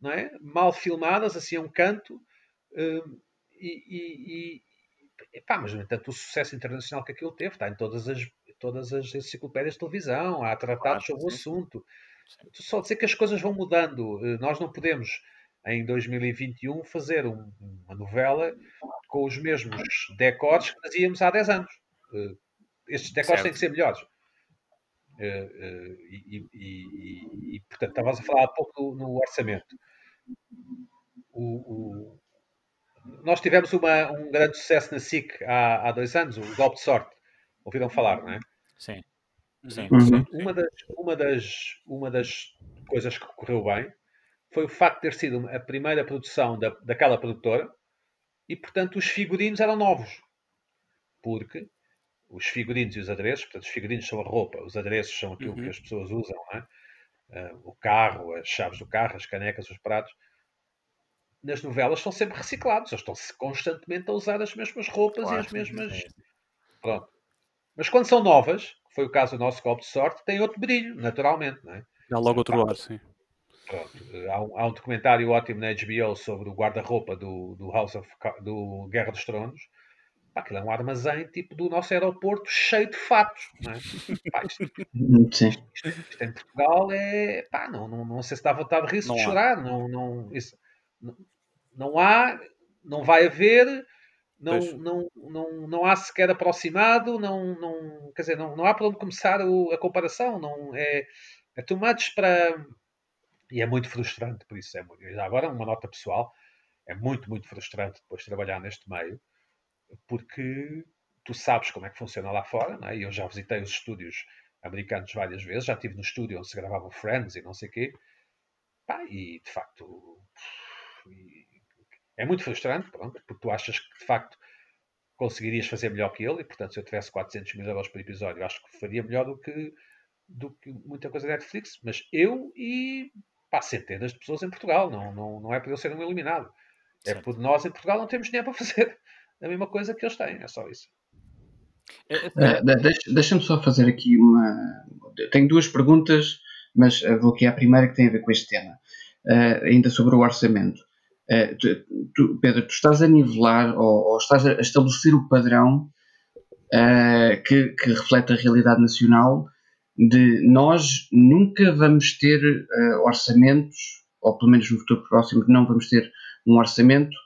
não é? Mal filmadas, assim a um canto, hum, e, e, e- epá, mas no entanto o sucesso internacional que aquilo teve está em todas as, todas as enciclopédias de televisão, há tratados Claro, sobre o sim. assunto. Só dizer que as coisas vão mudando. Nós não podemos, em 2021, fazer um- uma novela com os mesmos decors que fazíamos há 10 anos. Eh, Estes decors Certo. têm que ser melhores. Eh, eh, e, e- e- e, portanto, estavas a falar há pouco no, orçamento. O- o- nós tivemos uma- um grande sucesso na SIC há, há dois anos, o Golpe de Sorte. Ouviram falar, não é? Sim. Uhum. Sim. Uhum. Uma das, uma, das, uma das coisas que correu bem foi o facto de ter sido a primeira produção da, daquela produtora e, portanto, os figurinos eram novos. Porque os figurinos e os adereços, portanto, os figurinos são a roupa, os adereços são aquilo Uhum. que as pessoas usam, é? Ah, o carro, as chaves do carro, as canecas, os pratos. Nas novelas são sempre reciclados, eles estão constantemente a usar as mesmas roupas Claro, e as mesmas. sim. Pronto. Mas quando são novas, que foi o caso do nosso golpe de sorte, tem outro brilho, naturalmente, não é? Dá logo outro ar, sim. Pronto. Há um, há um documentário ótimo na HBO sobre o guarda-roupa do, do House of do Guerra dos Tronos. Pá, aquilo é um armazém tipo do nosso aeroporto cheio de fatos. Não é? Pá, isto, Sim. isto em Portugal é. Pá, não, não, não sei se dá vontade de rir, se de chorar. Não, não, isso, não, não há, não vai haver, não, não, não, não há sequer aproximado, não, não, quer dizer, não, não há para onde começar o- a comparação. Não, é, é too much para. E é muito frustrante, por isso é muito. Agora, uma nota pessoal, é muito, muito frustrante depois trabalhar neste meio, porque tu sabes como é que funciona lá fora, não é? Eu já visitei os estúdios americanos várias vezes, já estive no estúdio onde se gravava Friends e não sei o quê, Pá, e de facto é muito frustrante, pronto, porque tu achas que de facto conseguirias fazer melhor que ele, e portanto, se eu tivesse 400 mil euros por episódio, acho que faria melhor do que, do que muita coisa da Netflix. Mas eu e pá, centenas de pessoas em Portugal, não, não, não é por eu ser um eliminado. É Certo. por nós em Portugal não temos dinheiro para fazer a mesma coisa que eles têm, é só isso. É, é, Eh, deixa- Deixa-me só fazer aqui uma. Tenho duas perguntas, mas eh, vou aqui à primeira que tem a ver com este tema, Eh, ainda sobre o orçamento. Eh, tu- tu- Pedro, tu estás a nivelar ou, ou estás a estabelecer o padrão que, que reflete a realidade nacional de nós nunca vamos ter eh, orçamentos, ou pelo menos no futuro próximo, não vamos ter um orçamento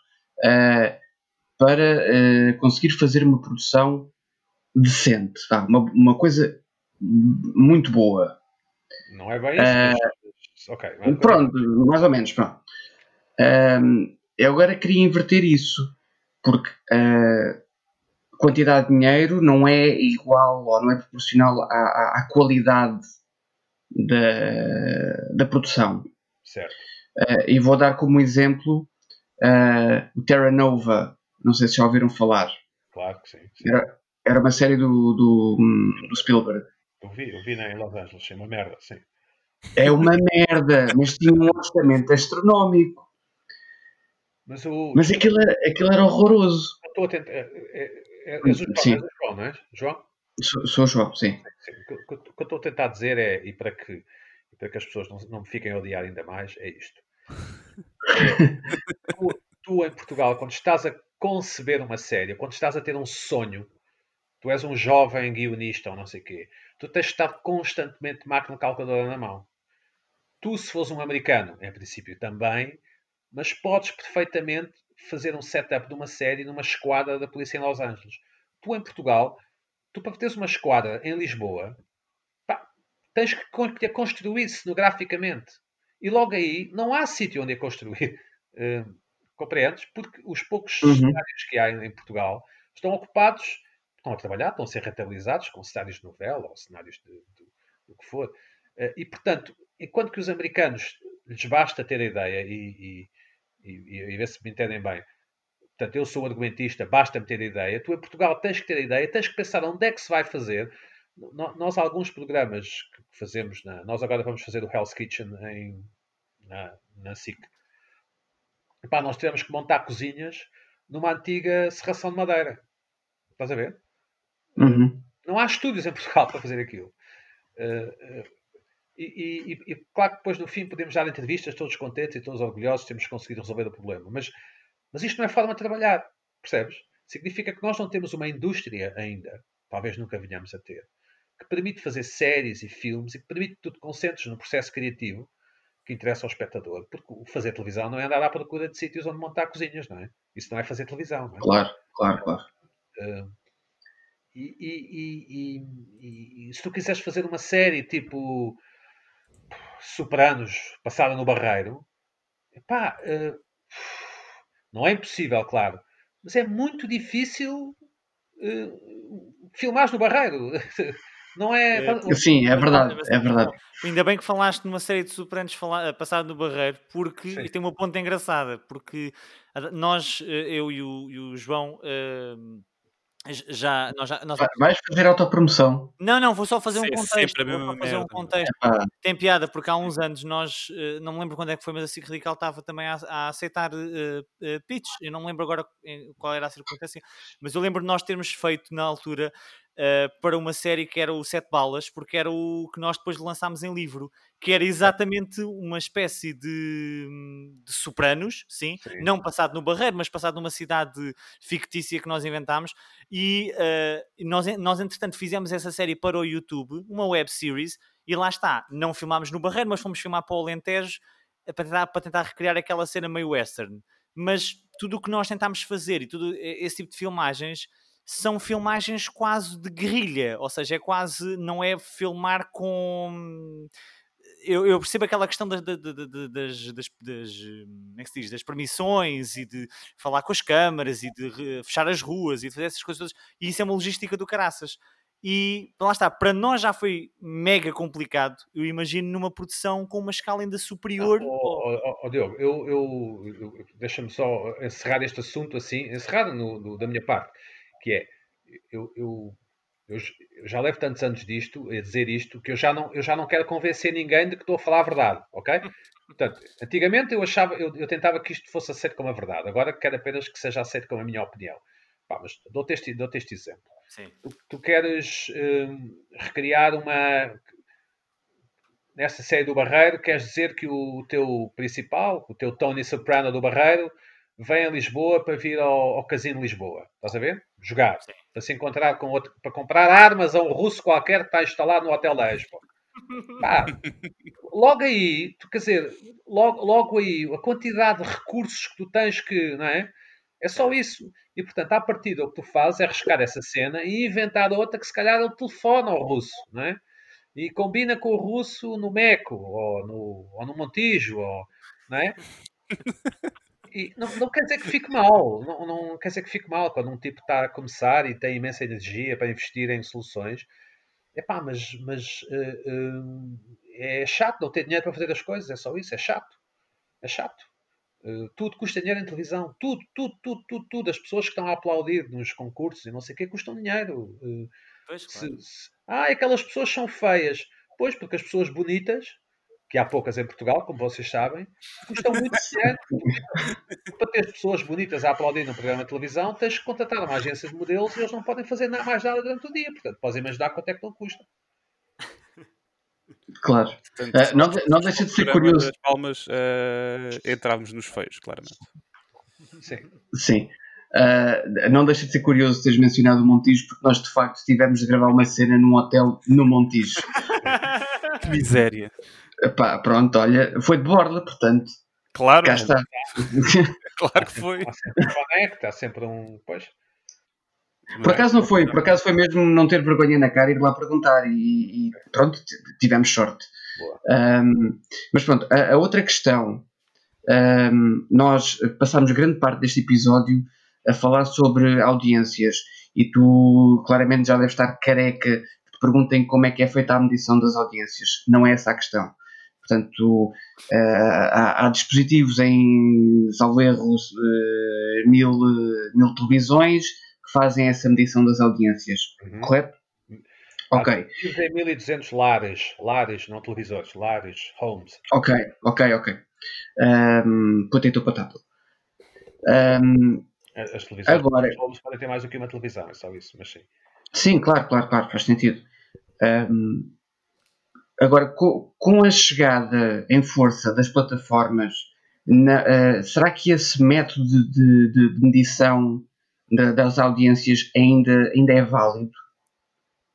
eh, para eh, conseguir fazer uma produção decente, vá, uma, uma coisa muito boa. Não é bem isso, mas, ok. Pronto, mais ou menos, pronto. Ahm, eu agora queria inverter isso, porque quantidade de dinheiro não é igual ou não é proporcional à, à- à qualidade da, da produção. Certo. Ah, e vou dar como exemplo ah, o Terra Nova, não sei se já ouviram falar. Claro que sim. sim. Era, era uma série do, do, do Spielberg. Eu vi, eu vi na- em Los Angeles, sim, uma merda, sim. É uma merda, mas tinha um orçamento astronómico. Mas o. Mas aquilo era, aquilo era horroroso. Estou a tentar. É, é, é, és o João, Sim. és o João, não é? João? Sou, sou João, sim. Sim, o que, eu estou a tentar dizer é, e para que, para que as pessoas não, não me fiquem a odiar ainda mais, é isto. É, tu, tu, em Portugal, quando estás a conceber uma série, quando estás a ter um sonho, tu és um jovem guionista ou não sei o quê, tu tens de estar constantemente máquina calculadora na mão. Tu, se fores um americano, em princípio também, mas podes perfeitamente fazer um setup de uma série numa esquadra da polícia em Los Angeles. Tu, em Portugal, tu para teres uma esquadra em Lisboa, pá, tens que, a construir cenograficamente. E logo aí não há sítio onde a construir. Eh, compreendes? Porque os poucos Uhum. cenários que há em, em Portugal estão ocupados, estão a trabalhar, estão a ser rentabilizados com cenários de novela ou cenários de, de- do que for. Eh, e, portanto, enquanto que os americanos lhes basta ter a ideia e, e, e, e ver se me entendem bem, portanto, eu sou argumentista, basta-me ter ideia, tu em Portugal tens que ter ideia, tens que pensar onde é que se vai fazer. Nós, alguns programas que fazemos, na- nós agora vamos fazer o Hell's Kitchen em, na, na SIC. Epá, nós tivemos que montar cozinhas numa antiga serração de madeira. Estás a ver? Uhum. Não há estúdios em Portugal para fazer aquilo. Eh, eh, e, e- e- claro que depois no fim podemos dar entrevistas todos contentes e todos orgulhosos, temos conseguido resolver o problema. Mas, mas isto não é forma de trabalhar, percebes? Significa que nós não temos uma indústria ainda, talvez nunca venhamos a ter, que permite fazer séries e filmes e que permite que tu te concentres no processo criativo que interessa ao espectador. Porque fazer televisão não é andar à procura de sítios onde montar cozinhas, não é? Isso não é fazer televisão, não é? Claro, claro, claro. Uh, e, e- e- e- e se tu quiseres fazer uma série tipo Sopranos, passada no Barreiro, epá, uh, não é impossível, claro, mas é muito difícil uh, filmares no Barreiro. Não é. É, Sim, é verdade, é verdade. Ainda bem que falaste numa série de Sopranos fala- passado no Barreiro, porque Sim. e tem uma ponta engraçada, porque nós, eh, eu e o, e o João, eh, já, nós já, nós- Vai- Vais fazer autopromoção. não, não, vou só fazer um Sim, é contexto, sempre vou fazer um contexto. Tem piada, porque há uns anos nós, eh, não me lembro quando é que foi, mas a SIC Radical estava também a, a aceitar eh, eh, pitch. Eu não me lembro agora qual era a circunstância, mas eu lembro de nós termos feito na altura eh, para uma série que era o Sete Balas, porque era o que nós depois lançámos em livro, que era exatamente uma espécie de, de sopranos, sim, Sim. não passado no Barreiro, mas passado numa cidade fictícia que nós inventámos. E eh, nós, nós, entretanto, fizemos essa série para o YouTube, uma web series, e lá está, não filmámos no Barreiro, mas fomos filmar para o Alentejo eh, para tentar, para tentar recriar aquela cena meio western. Mas tudo o que nós tentámos fazer e tudo e- esse tipo de filmagens são filmagens quase de guerrilha, ou seja, é quase, não é filmar com. Eu, eu percebo aquela questão das, da- da- da- das, das, das, como é que se diz? das permissões e de falar com as câmaras e de fechar as ruas e de fazer essas coisas todas, e isso é uma logística do caraças. E lá está, para nós já foi mega complicado. Eu imagino numa produção com uma escala ainda superior. Oh, oh, oh, oh, Diogo, eu, eu- eu- deixa-me só encerrar este assunto assim, encerrar no, no- da minha parte, que é, eu, eu, eu eu já levo tantos anos disto, a dizer isto, que eu já, não, eu já não quero convencer ninguém de que estou a falar a verdade, ok? Portanto, antigamente eu achava, eu, eu tentava que isto fosse aceito como a verdade, agora quero apenas que seja aceito como a minha opinião. Pá, mas dou-te este, dou este exemplo Sim. tu, tu queres hum, recriar uma. Nesta série do Barreiro, queres dizer que o teu principal, o teu Tony Soprano do Barreiro, vem a Lisboa para vir ao, ao Casino Lisboa. Estás a ver? Jogar. Sim. Para se encontrar com outro. Para comprar armas a um russo qualquer que está instalado no Hotel da Expo. Pá, logo aí, tu, quer dizer, logo, logo aí, a quantidade de recursos que tu tens que. Não é? É só isso. E portanto, à partida, o que tu fazes é arriscar essa cena e inventar outra que se calhar ele telefona ao russo, não é? E combina com o russo no Meco, ou no, ou no Montijo, ou, não é? E não, não quer dizer que fique mal, não, não quer dizer que fique mal quando um tipo está a começar e tem imensa energia para investir em soluções. Epá, mas, mas eh, eh, é chato não ter dinheiro para fazer as coisas, é só isso, é chato. É chato. Uh, tudo custa dinheiro em televisão. Tudo, tudo, tudo, tudo, tudo. As pessoas que estão a aplaudir nos concursos e não sei o quê custam dinheiro. Uh, Pois, se- claro. se- Ah, aquelas pessoas são feias. Pois, porque as pessoas bonitas, que há poucas em Portugal, como vocês sabem, custam muito dinheiro. Para ter pessoas bonitas a aplaudir num programa de televisão, tens que contratar uma agência de modelos e eles não podem fazer nada mais nada durante o dia. Portanto, podes imaginar quanto é que não custa. Claro. Portanto, se não não deixa de ser curioso. das palmas, eh, entrávamos nos feios, claramente. Sim. Sim. Uh, não deixa de ser curioso teres mencionado o Montijo, porque nós de facto tivemos de gravar uma cena num hotel no Montijo. Que miséria. Epá, pronto, olha, foi de borda, portanto, Claro, cá está. claro que foi. Há sempre um há sempre um. Pois. Por é. acaso não foi, por acaso foi mesmo não ter vergonha na cara e ir lá perguntar e, e pronto, tivemos sorte. Ahm, mas pronto, a, a outra questão, ahm, nós passámos grande parte deste episódio a falar sobre audiências e tu claramente já deves estar careca perguntem como é que é feita a medição das audiências. Não é essa a questão. Portanto, ah, há, há dispositivos em, salvo erro, eh, mil, eh, mil televisões que fazem essa medição das audiências, Uhum. correto? Ok, Tem 1200 lares, lares, não televisores, lares, homes. ok, ok, ok. Um, potato, potato. Um, As televisões Agora- homes podem ter mais do que uma televisão, é só isso, mas sim. sim, claro, claro, claro, faz sentido. Um, agora, co- com, a chegada em força das plataformas, na- eh, será que esse método de, de- de medição da- das audiências ainda, ainda é válido?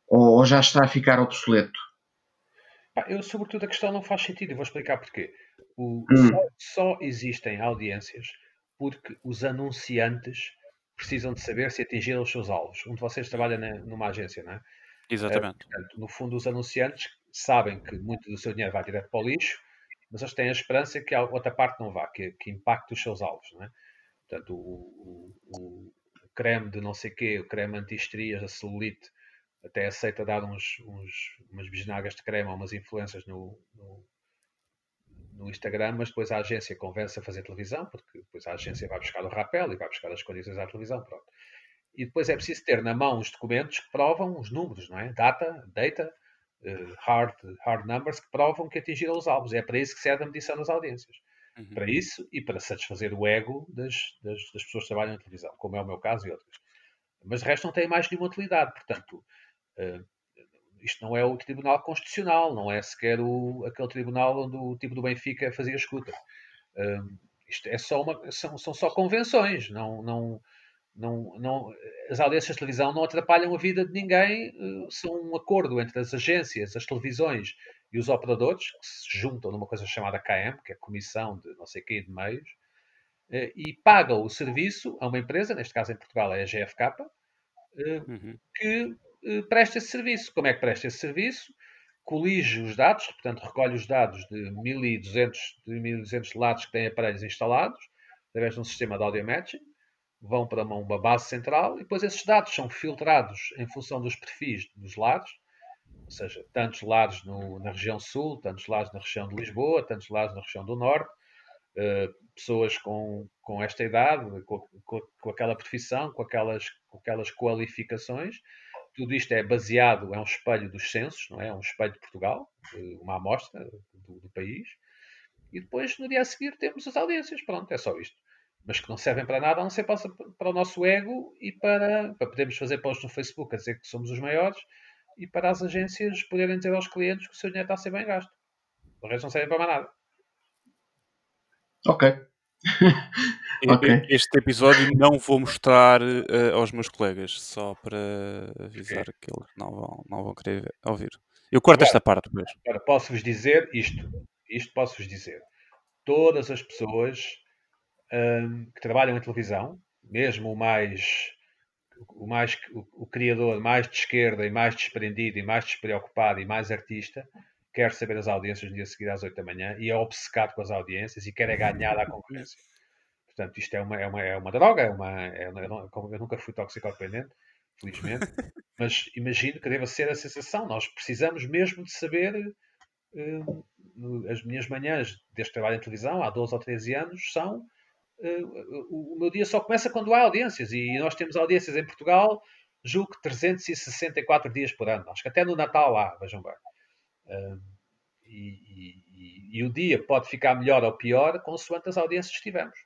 Ou, ou já está a ficar obsoleto? Pá, eu, sobretudo, a questão não faz sentido e vou explicar porquê. O- Hum. só, só existem audiências porque os anunciantes precisam de saber se atingiram os seus alvos. Um de vocês trabalha na- numa agência, não é? Exatamente. Portanto, no fundo, os anunciantes sabem que muito do seu dinheiro vai direto para o lixo, mas eles têm a esperança que a outra parte não vá, que, que impacte os seus alvos. Não é? Portanto, o, o- o- creme de não sei quê, o creme anti-estrias, a celulite, até aceita dar uns, uns- umas bisnagas de creme a umas influências no, no, no Instagram, mas depois a agência convence a fazer televisão, porque depois a agência vai buscar o rapel e vai buscar as condições à televisão, pronto. E depois é preciso ter na mão os documentos que provam os números, não é? Data, data, eh, hard, hard numbers, que provam que atingiram os alvos. É para isso que serve a medição das audiências. Uhum. Para isso e para satisfazer o ego das, das, das pessoas que trabalham na televisão, como é o meu caso e outros. Mas de resto não tem mais nenhuma utilidade. Portanto, eh, isto não é o Tribunal Constitucional, não é sequer o, aquele tribunal onde o tipo do Benfica fazia escuta. Eh, isto é só uma, são, são só convenções, não, não, não, não, as audiências de televisão não atrapalham a vida de ninguém, eh, são um acordo entre as agências, as televisões e os operadores, que se juntam numa coisa chamada KM, que é a Comissão de não sei quê de Meios, eh, e pagam o serviço a uma empresa, neste caso em Portugal é a GFK, eh, Uhum. que presta esse serviço. Como é que presta esse serviço? Colige os dados, portanto, recolhe os dados de 1200, de 1200 lados que têm aparelhos instalados, através de um sistema de audio matching, vão para uma, base central e depois esses dados são filtrados em função dos perfis dos lados, ou seja, tantos lados no- na região sul, tantos lados na região de Lisboa, tantos lados na região do norte, eh, pessoas com, com esta idade, com, com, com aquela profissão, com aquelas, com aquelas qualificações. Tudo isto é baseado, é um espelho dos censos, não é? É um espelho de Portugal, uma amostra do, do país. E depois, no dia a seguir, temos as audiências. Pronto, é só isto. Mas que não servem para nada, a não ser para, para o nosso ego e para, para podermos fazer posts no Facebook a dizer que somos os maiores e para as agências poderem dizer aos clientes que o seu dinheiro está a ser bem gasto. O resto não serve para mais nada. Ok. Ok. e- Este episódio não vou mostrar eh, aos meus colegas, só para avisar que eles não vão, não vão querer ouvir. Eu corto esta parte depois. Agora, posso-vos dizer isto. Isto posso-vos dizer. Todas as pessoas hum, que trabalham em televisão, mesmo o mais, o, mais o, o criador mais de esquerda e mais desprendido e mais despreocupado e mais artista, quer saber as audiências no dia seguinte às 8 da manhã e é obcecado com as audiências e quer é ganhar à concorrência. Portanto, isto é uma, é uma, é uma droga, é uma, é, eu, nunca fui toxicodependente, felizmente, mas imagino que deva ser a sensação. Nós precisamos mesmo de saber eh, as minhas manhãs deste trabalho em televisão, há 12 ou 13 anos, são. Eh, o, meu dia só começa quando há audiências. E nós temos audiências em Portugal, julgo que 364 dias por ano. Acho que até no Natal há, vejam bem. E, e- e- o dia pode ficar melhor ou pior consoante as audiências que tivemos.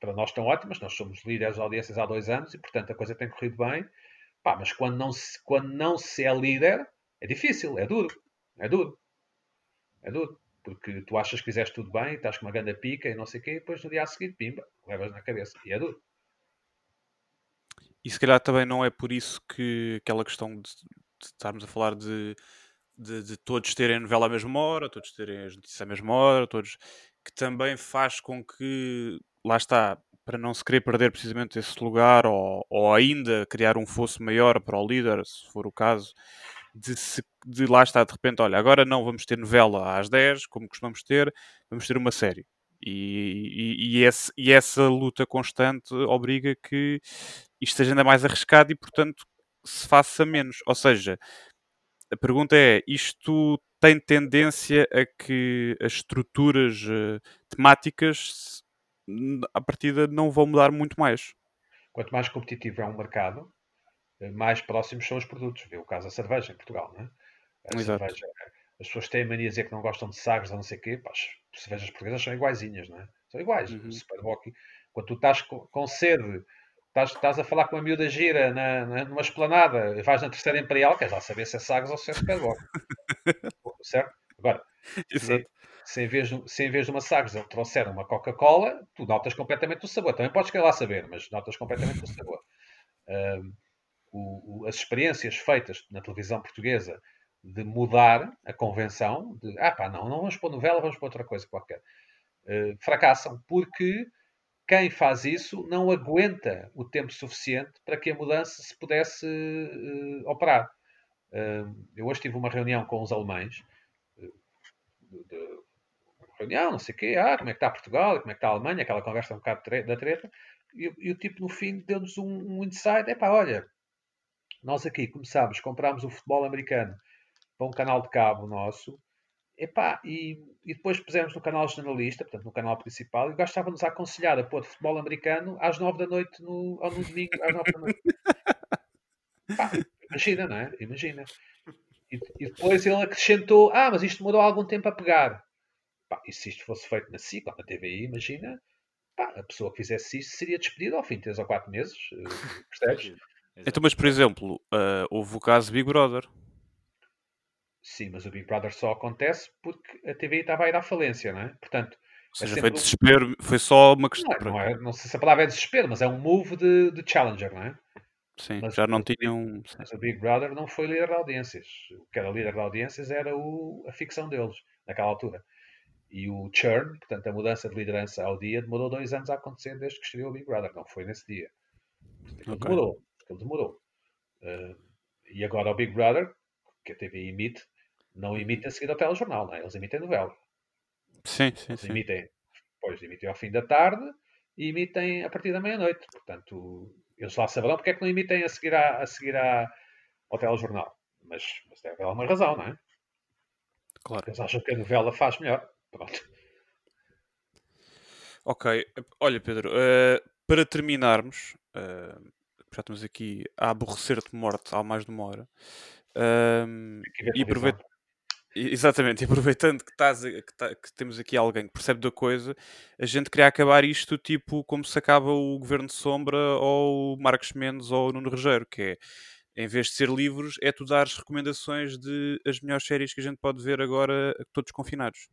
Para nós estão ótimas, nós somos líderes de audiências há dois anos e, portanto, a coisa tem corrido bem. Pá, mas quando não, se, quando não se é líder, é difícil, é duro. É duro. É duro. Porque tu achas que fizeste tudo bem, estás com uma grande pica e não sei o quê, e depois no dia a seguir, pimba, levas na cabeça. E é duro. E se calhar também não é por isso que aquela questão de, de estarmos a falar de, de, de todos terem novela à mesma hora, todos terem as notícias à mesma hora, todos que também faz com que, lá está, para não se querer perder precisamente esse lugar ou, ou ainda criar um fosso maior para o líder, se for o caso, de, se, de lá estar de repente, olha, agora não vamos ter novela às 10, como costumamos ter, vamos ter uma série. E, e, e, esse, e essa luta constante obriga que isto seja ainda mais arriscado e, portanto, se faça menos. Ou seja, a pergunta é: isto tem tendência a que as estruturas uh, temáticas, a partida, não vão mudar muito mais? Quanto mais competitivo é um mercado, eh, mais próximos são os produtos. Vê o caso da cerveja em Portugal, não é? A Exato. cerveja, as pessoas têm mania de dizer que não gostam de sagres ou não sei o quê, pá, as cervejas portuguesas são iguaizinhas, não é? São iguais. Uhum. Superboc, quando tu estás com, com sede, estás, estás a falar com uma miúda gira na, na, numa esplanada, vais na terceira imperial, queres lá saber se é sagres ou se é Superboc. certo? Agora, se, se, em vez, de- se em vez de uma sagres ele trouxer uma Coca-Cola, tu notas completamente o sabor. Também podes querer lá saber, mas notas completamente o sabor. Ahm, o- o- as experiências feitas na televisão portuguesa de mudar a convenção, de ah pá, não, não vamos pôr novela, vamos pôr outra coisa qualquer, eh, fracassam porque quem faz isso não aguenta o tempo suficiente para que a mudança se pudesse eh, operar. Eh, eu hoje tive uma reunião com os alemães, eh, de- de- reunião, não sei o quê, ah, como é que está Portugal, como é que está a Alemanha, aquela conversa um bocado da treta, e, e o tipo no fim deu-nos um, um insight, é pá, olha, nós aqui começámos, comprámos o futebol americano para um canal de cabo nosso, epá, e, e depois pusemos no canal jornalista, portanto no canal principal, e o gajo estava-nos a aconselhar a pôr futebol americano às nove da noite, no, ou no domingo, às nove da noite. Pá, imagina, não é? Imagina. E, e depois ele acrescentou, ah, mas isto demorou algum tempo a pegar. Pá, e se isto fosse feito na SIC ou na TVI, imagina, pá, a pessoa que fizesse isto seria despedida ao fim de 3 ou 4 meses, eh, percebes? Então, mas por exemplo, ah, houve o caso Big Brother. Sim, mas o Big Brother só acontece porque a TVI estava a ir à falência, não é? Portanto, Ou é seja, sempre foi desespero, foi só uma questão. não, é, não, é- não sei se a palavra é desespero, mas é um move de, de challenger, não é? Sim, mas- já não tinham. Mas o Big Brother não foi líder de audiências. O que era líder de audiências era o- a ficção deles, naquela altura. E o churn, portanto, a mudança de liderança ao dia, demorou dois anos a acontecer desde que estreou o Big Brother. Não foi nesse dia. Porque ele Ok. demorou. Porque ele demorou. Uh, e agora o Big Brother, que a TV emite, não emite a seguir ao telejornal, não é? Eles emitem novela. Sim, sim, Eles sim. emitem, depois emitem ao fim da tarde e emitem a partir da meia-noite. Portanto, eles lá saberão porque é que não emitem a seguir, à, a seguir à, ao telejornal. Mas, mas deve haver alguma razão, não é? Claro. Eles acham que a novela faz melhor. Pronto. Ok, olha Pedro, eh, para terminarmos, eh, já estamos aqui a aborrecer-te morte há mais de uma hora. ver e e- Exatamente, e aproveitando que, estás que, tá- que temos aqui alguém que percebe da coisa, a gente queria acabar isto tipo como se acaba o Governo de Sombra ou o Marcos Mendes ou o Nuno Rogério, que é, em vez de ser livros, é tu dares recomendações de as melhores séries que a gente pode ver agora, todos confinados.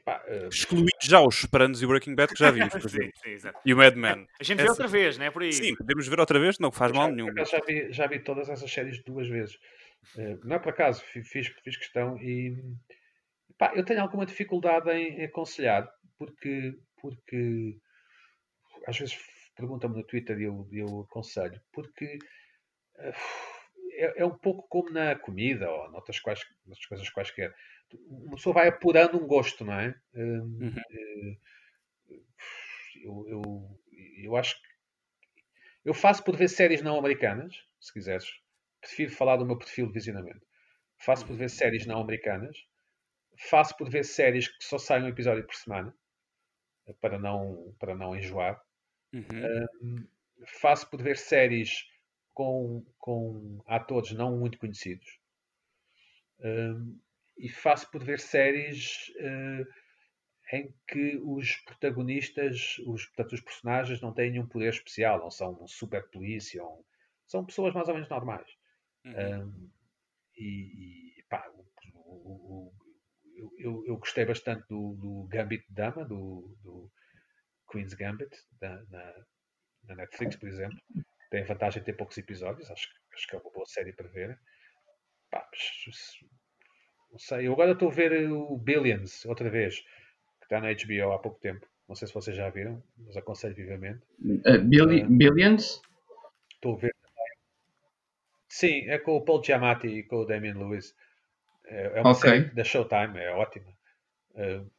Epá, eh, Excluindo já os Sopranos e o Breaking Bad, que já vimos, por exemplo. sim, exato. E o Mad Men. A gente vê Essa- outra vez, não é por aí? Sim, podemos ver outra vez, não faz já, mal nenhum. já, vi, já vi todas essas séries duas vezes. Eh, não é por acaso, fi- fiz, fiz questão e epá, eu tenho alguma dificuldade em aconselhar, porque, porque às vezes perguntam-me no Twitter e eu, eu aconselho, porque eh, é, é um pouco como na comida ou noutras, quais, noutras coisas quaisquer. Uma pessoa vai apurando um gosto, não é? Hum, Uhum. eh, eu, eu, eu acho que eu faço por ver séries não americanas, se quiseres. Prefiro falar do meu perfil de visionamento. Faço por ver séries não americanas. Faço por ver séries que só saem um episódio por semana, para não, para não enjoar. Uhum. Faço por ver séries com, com atores não muito conhecidos. Um, e faço por ver séries eh, em que os protagonistas, os, portanto, os personagens não têm nenhum poder especial, não são um super polícia, ou- são pessoas mais ou menos normais. Uhum. Um, e, e, pá, o- o- o- eu, eu- gostei bastante do, do Gambit de Dama, do, do Queen's Gambit, da- na, na Netflix, por exemplo. Tem a vantagem de ter poucos episódios, acho, que- acho que é uma boa série para ver. Pá, mas, não sei, eu agora estou a ver o Billions outra vez, que está na HBO há pouco tempo. Não sei se vocês já viram, mas aconselho vivamente. Uh, Billi- Billions? Estou a ver. Sim, é com o Paul Giamatti e com o Damian Lewis. É é uma Ok. série da Showtime, é ótima. Uh,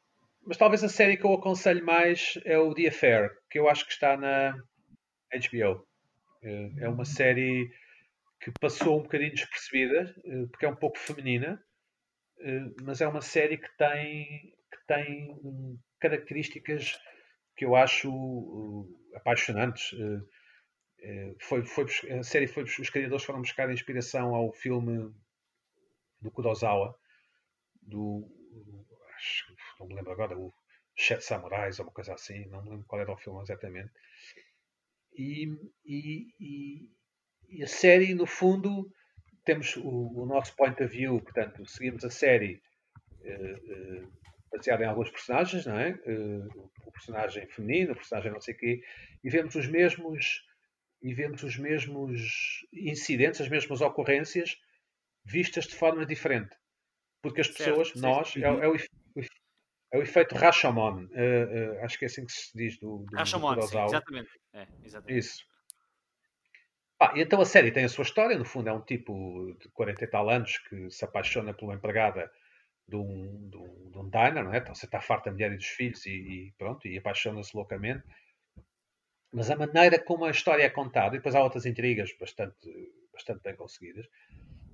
mas talvez a série que eu aconselho mais é o The Affair, que eu acho que está na HBO. Uh, é uma série que passou um bocadinho despercebida, uh, porque é um pouco feminina, uh, mas é uma série que tem, que tem hum, características que eu acho uh, apaixonantes. Eh, foi, foi, a série foi, os criadores foram buscar inspiração ao filme do Kurosawa, do, acho não me lembro agora, o Sete Samurais ou uma coisa assim, não me lembro qual era o filme exatamente. E, e, e, e a série, no fundo, temos o, o nosso point of view, portanto, seguimos a série eh, eh, baseada em alguns personagens, não é? Eh, o personagem feminino, o personagem não sei o quê, e vemos os mesmos e vemos os mesmos incidentes, as mesmas ocorrências vistas de forma diferente. Porque as Certo, pessoas, sim, nós, sim. é, é o, é o efeito Rashomon. acho que é assim que se diz do, do, do Rashomon, sim, Kurosawa. exatamente. É, exatamente. Isso. Então a série tem a sua história, no fundo é um tipo de 40 e tal anos que se apaixona uma empregada de um, de um, de um diner, não é? Então você está farto da mulher e dos filhos e, e pronto, e apaixona-se loucamente. Mas a maneira como a história é contada, e depois há outras intrigas bastante, bastante bem conseguidas,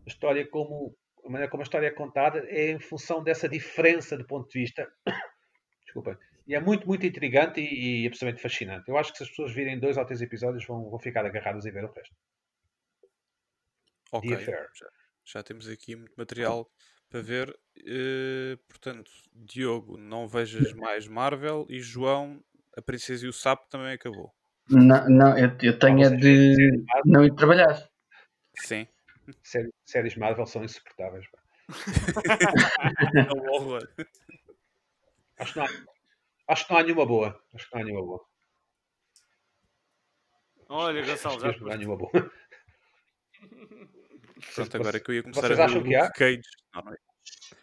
a história como a maneira como a história é contada é em função dessa diferença de ponto de vista. Desculpem. E é muito, muito intrigante e, e absolutamente fascinante. Eu acho que se as pessoas virem dois ou três episódios vão, vão ficar agarradas e ver o resto. Ok, The Affair. já, já temos aqui muito material para ver. Eh, portanto, Diogo, não vejas mais Marvel e João, a Princesa e o Sapo também acabou. Não, não eu, eu tenho é de não ir trabalhar. Sim. Séries, séries Marvel são insuportáveis. É um horror. Acho que, não há, acho que não há nenhuma boa. Acho que não há nenhuma boa. Olha, Acho Gonçalo, que já mesmo não há nenhuma boa. Pronto, agora que eu ia começar Vocês a ver o que há? Cage. Não, não, é.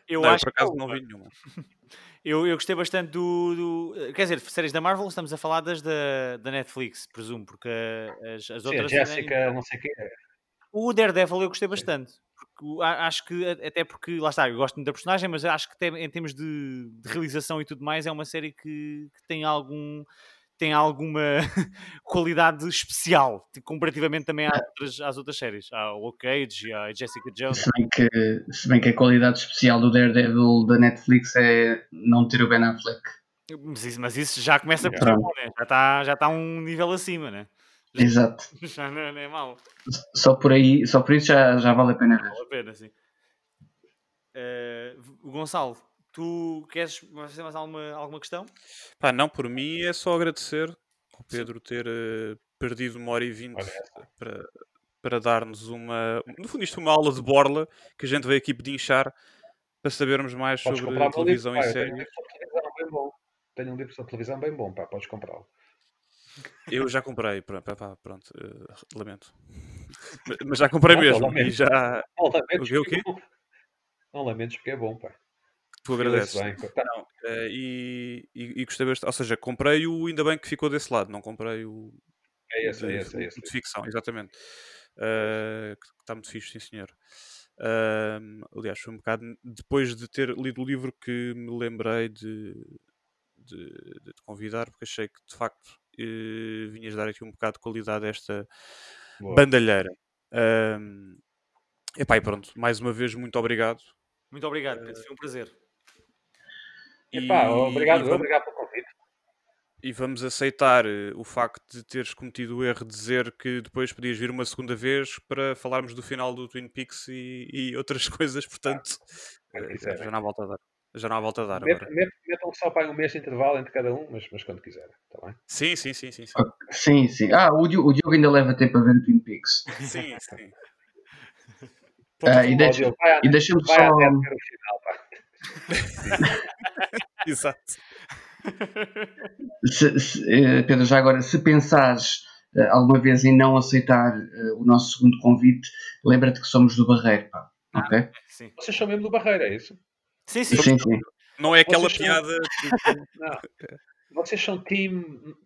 eu Não, eu acho por que acaso é não vi nenhuma. Eu, eu gostei bastante do, do- Quer dizer, séries da Marvel, estamos a falar das da, da Netflix, presumo, porque as, as Sim, a outras. não sei o quê. O Daredevil eu gostei bastante. Acho que, até porque, lá está, eu gosto muito da personagem, mas acho que até em termos de, de realização e tudo mais, é uma série que, que tem algum. Tem alguma qualidade especial, tipo, comparativamente também às outras, às outras séries, ao Luke Cage e à Jessica Jones. Se bem, que, se bem que a qualidade especial do Daredevil da Netflix é não ter o Ben Affleck. Mas isso, mas isso já começa por bom, né? já está já tá um nível acima, né? Exato. Já não, não é mau. Só por aí, só por isso já, já vale a pena ver. Vale a pena, sim. O Gonçalo, tu queres fazer mais alguma, alguma questão? Pá, não, por mim é só agradecer ao Pedro ter eh, perdido uma hora e vinte para, para dar-nos uma. No fundo, isto é uma aula de borla que a gente veio aqui pedinchar para sabermos mais Podes sobre televisão pá, e eu tenho um séries. livro sobre televisão bem bom. Tenho um livro sobre televisão bem bom, pá, podes comprá-lo. Eu já comprei, pá, pá, pá, pronto, eh, lamento. Mas- já comprei Pronto, mesmo e lamento. já. Não O quê, quê? é bom. Não lamentes porque é bom, pá. Tu agradeces. bem. Não, eh, e, e, e gostei bastante. Ou seja, comprei o. Ainda bem que ficou desse lado, não comprei o. É esse, é de, esse, é esse. de ficção, exatamente. Eh, que está muito fixe, sim senhor. Ahm, aliás, foi um bocado depois de ter lido o livro que me lembrei de, de, de te convidar, porque achei que de facto eh, vinhas dar aqui um bocado de qualidade a esta Boa. bandalheira. Ahm, epá, e pronto, mais uma vez, muito obrigado. Muito obrigado, Pedro, foi um prazer. Epá, E- obrigado, e vamos- obrigado pelo convite. E vamos aceitar eh, o facto de teres cometido o erro de dizer que depois podias vir uma segunda vez para falarmos do final do Twin Peaks e, e outras coisas, portanto, Quando eh, quiserem. já há volta a dar. Já não há volta a dar Met- agora. met- Metam só para um mês de intervalo entre cada um, mas, mas quando quiserem, está bem? Sim, sim, sim, sim. Sim, Sim, sim. Ah, o Diogo, o Diogo ainda leva tempo a ver o Twin Peaks. sim. sim. Ah, e deixa- E deixa-me vai só. ver o final, pá. Exato. se- se, eh, Pedro, já agora, se pensares eh, alguma vez em não aceitar eh, o nosso segundo convite, lembra-te que somos do Barreiro, pá. Ok? Sim. Vocês são mesmo do Barreira, é isso? Sim, sim. Sim, sim. Não é aquela Vocês são- piada que- Não. vocês são team,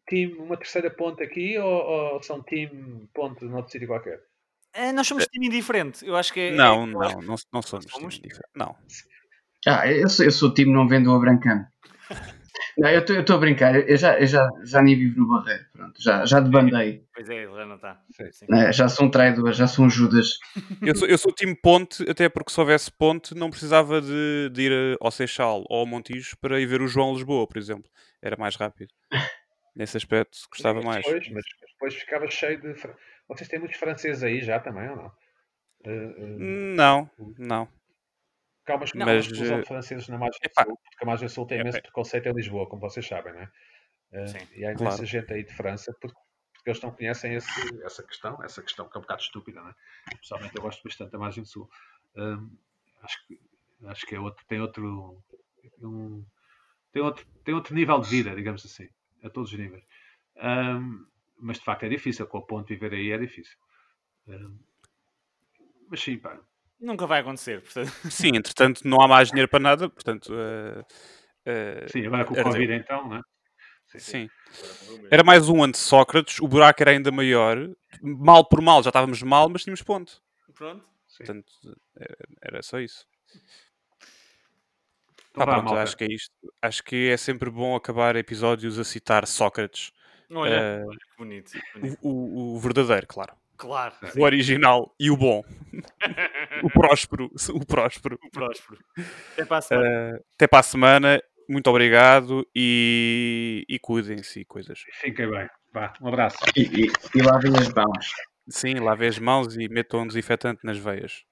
team uma terceira ponte aqui ou, ou são team ponte noutro sítio qualquer? É, nós somos time indiferente. Eu acho que é. Não, é- não, não, não somos. somos? time diferente. Não. Ah, eu sou, eu sou o time não vendo o Abrancano. Não, eu estou a brincar, eu já, eu já, já nem vivo no Barreiro, pronto, já, já debandei, Pois é, já não está. Né, já sou um traidor, já sou um Judas. Eu sou, eu sou time ponte, até porque se houvesse ponte não precisava de, de ir ao Seixal ou ao Montijo para ir ver o João Lisboa, por exemplo. Era mais rápido. Nesse aspecto, gostava mais. Depois, mas depois ficava cheio de. Vocês têm muitos franceses aí já também ou não? Eh, eh, Não, não. Cá há uma Não, mas, exclusão eh, de franceses na margem epá, sul, porque a margem sul tem é, imenso preconceito em Lisboa, como vocês sabem, não é? Sim, e há imensa claro. gente aí de França porque, porque eles não conhecem esse- essa questão, essa questão que é um bocado estúpida, não é? Pessoalmente eu gosto bastante da margem sul. Hum, acho que, acho que é outro, tem outro. um- tem, outro, tem outro nível de vida, digamos assim, a todos os níveis. Hum, mas de facto é difícil, com a ponte viver aí é difícil. Hum, mas sim, pá, Nunca vai acontecer. Portanto, Sim, entretanto, não há mais dinheiro para nada, portanto. eh, eh, sim, agora com o. Covid então, não é? sim. Era mais um antes Sócrates, o buraco era ainda maior. Mal por mal, já estávamos mal, mas tínhamos ponto. pronto. Sim. Portanto, era, só isso. Então Ah, pronto, acho que é isto. Acho que é sempre bom acabar episódios a citar Sócrates. Olha, Eh, olha que bonito. o, bonito. o- o verdadeiro, claro. Claro. O original e o bom. O próspero. O próspero. O próspero. Até para a semana. Eh, até para a semana. Muito obrigado e, e cuidem-se e coisas. Fiquem bem. Vá, um abraço. E, e, e lavem as mãos. Sim, lavem as mãos e metam um desinfetante nas veias.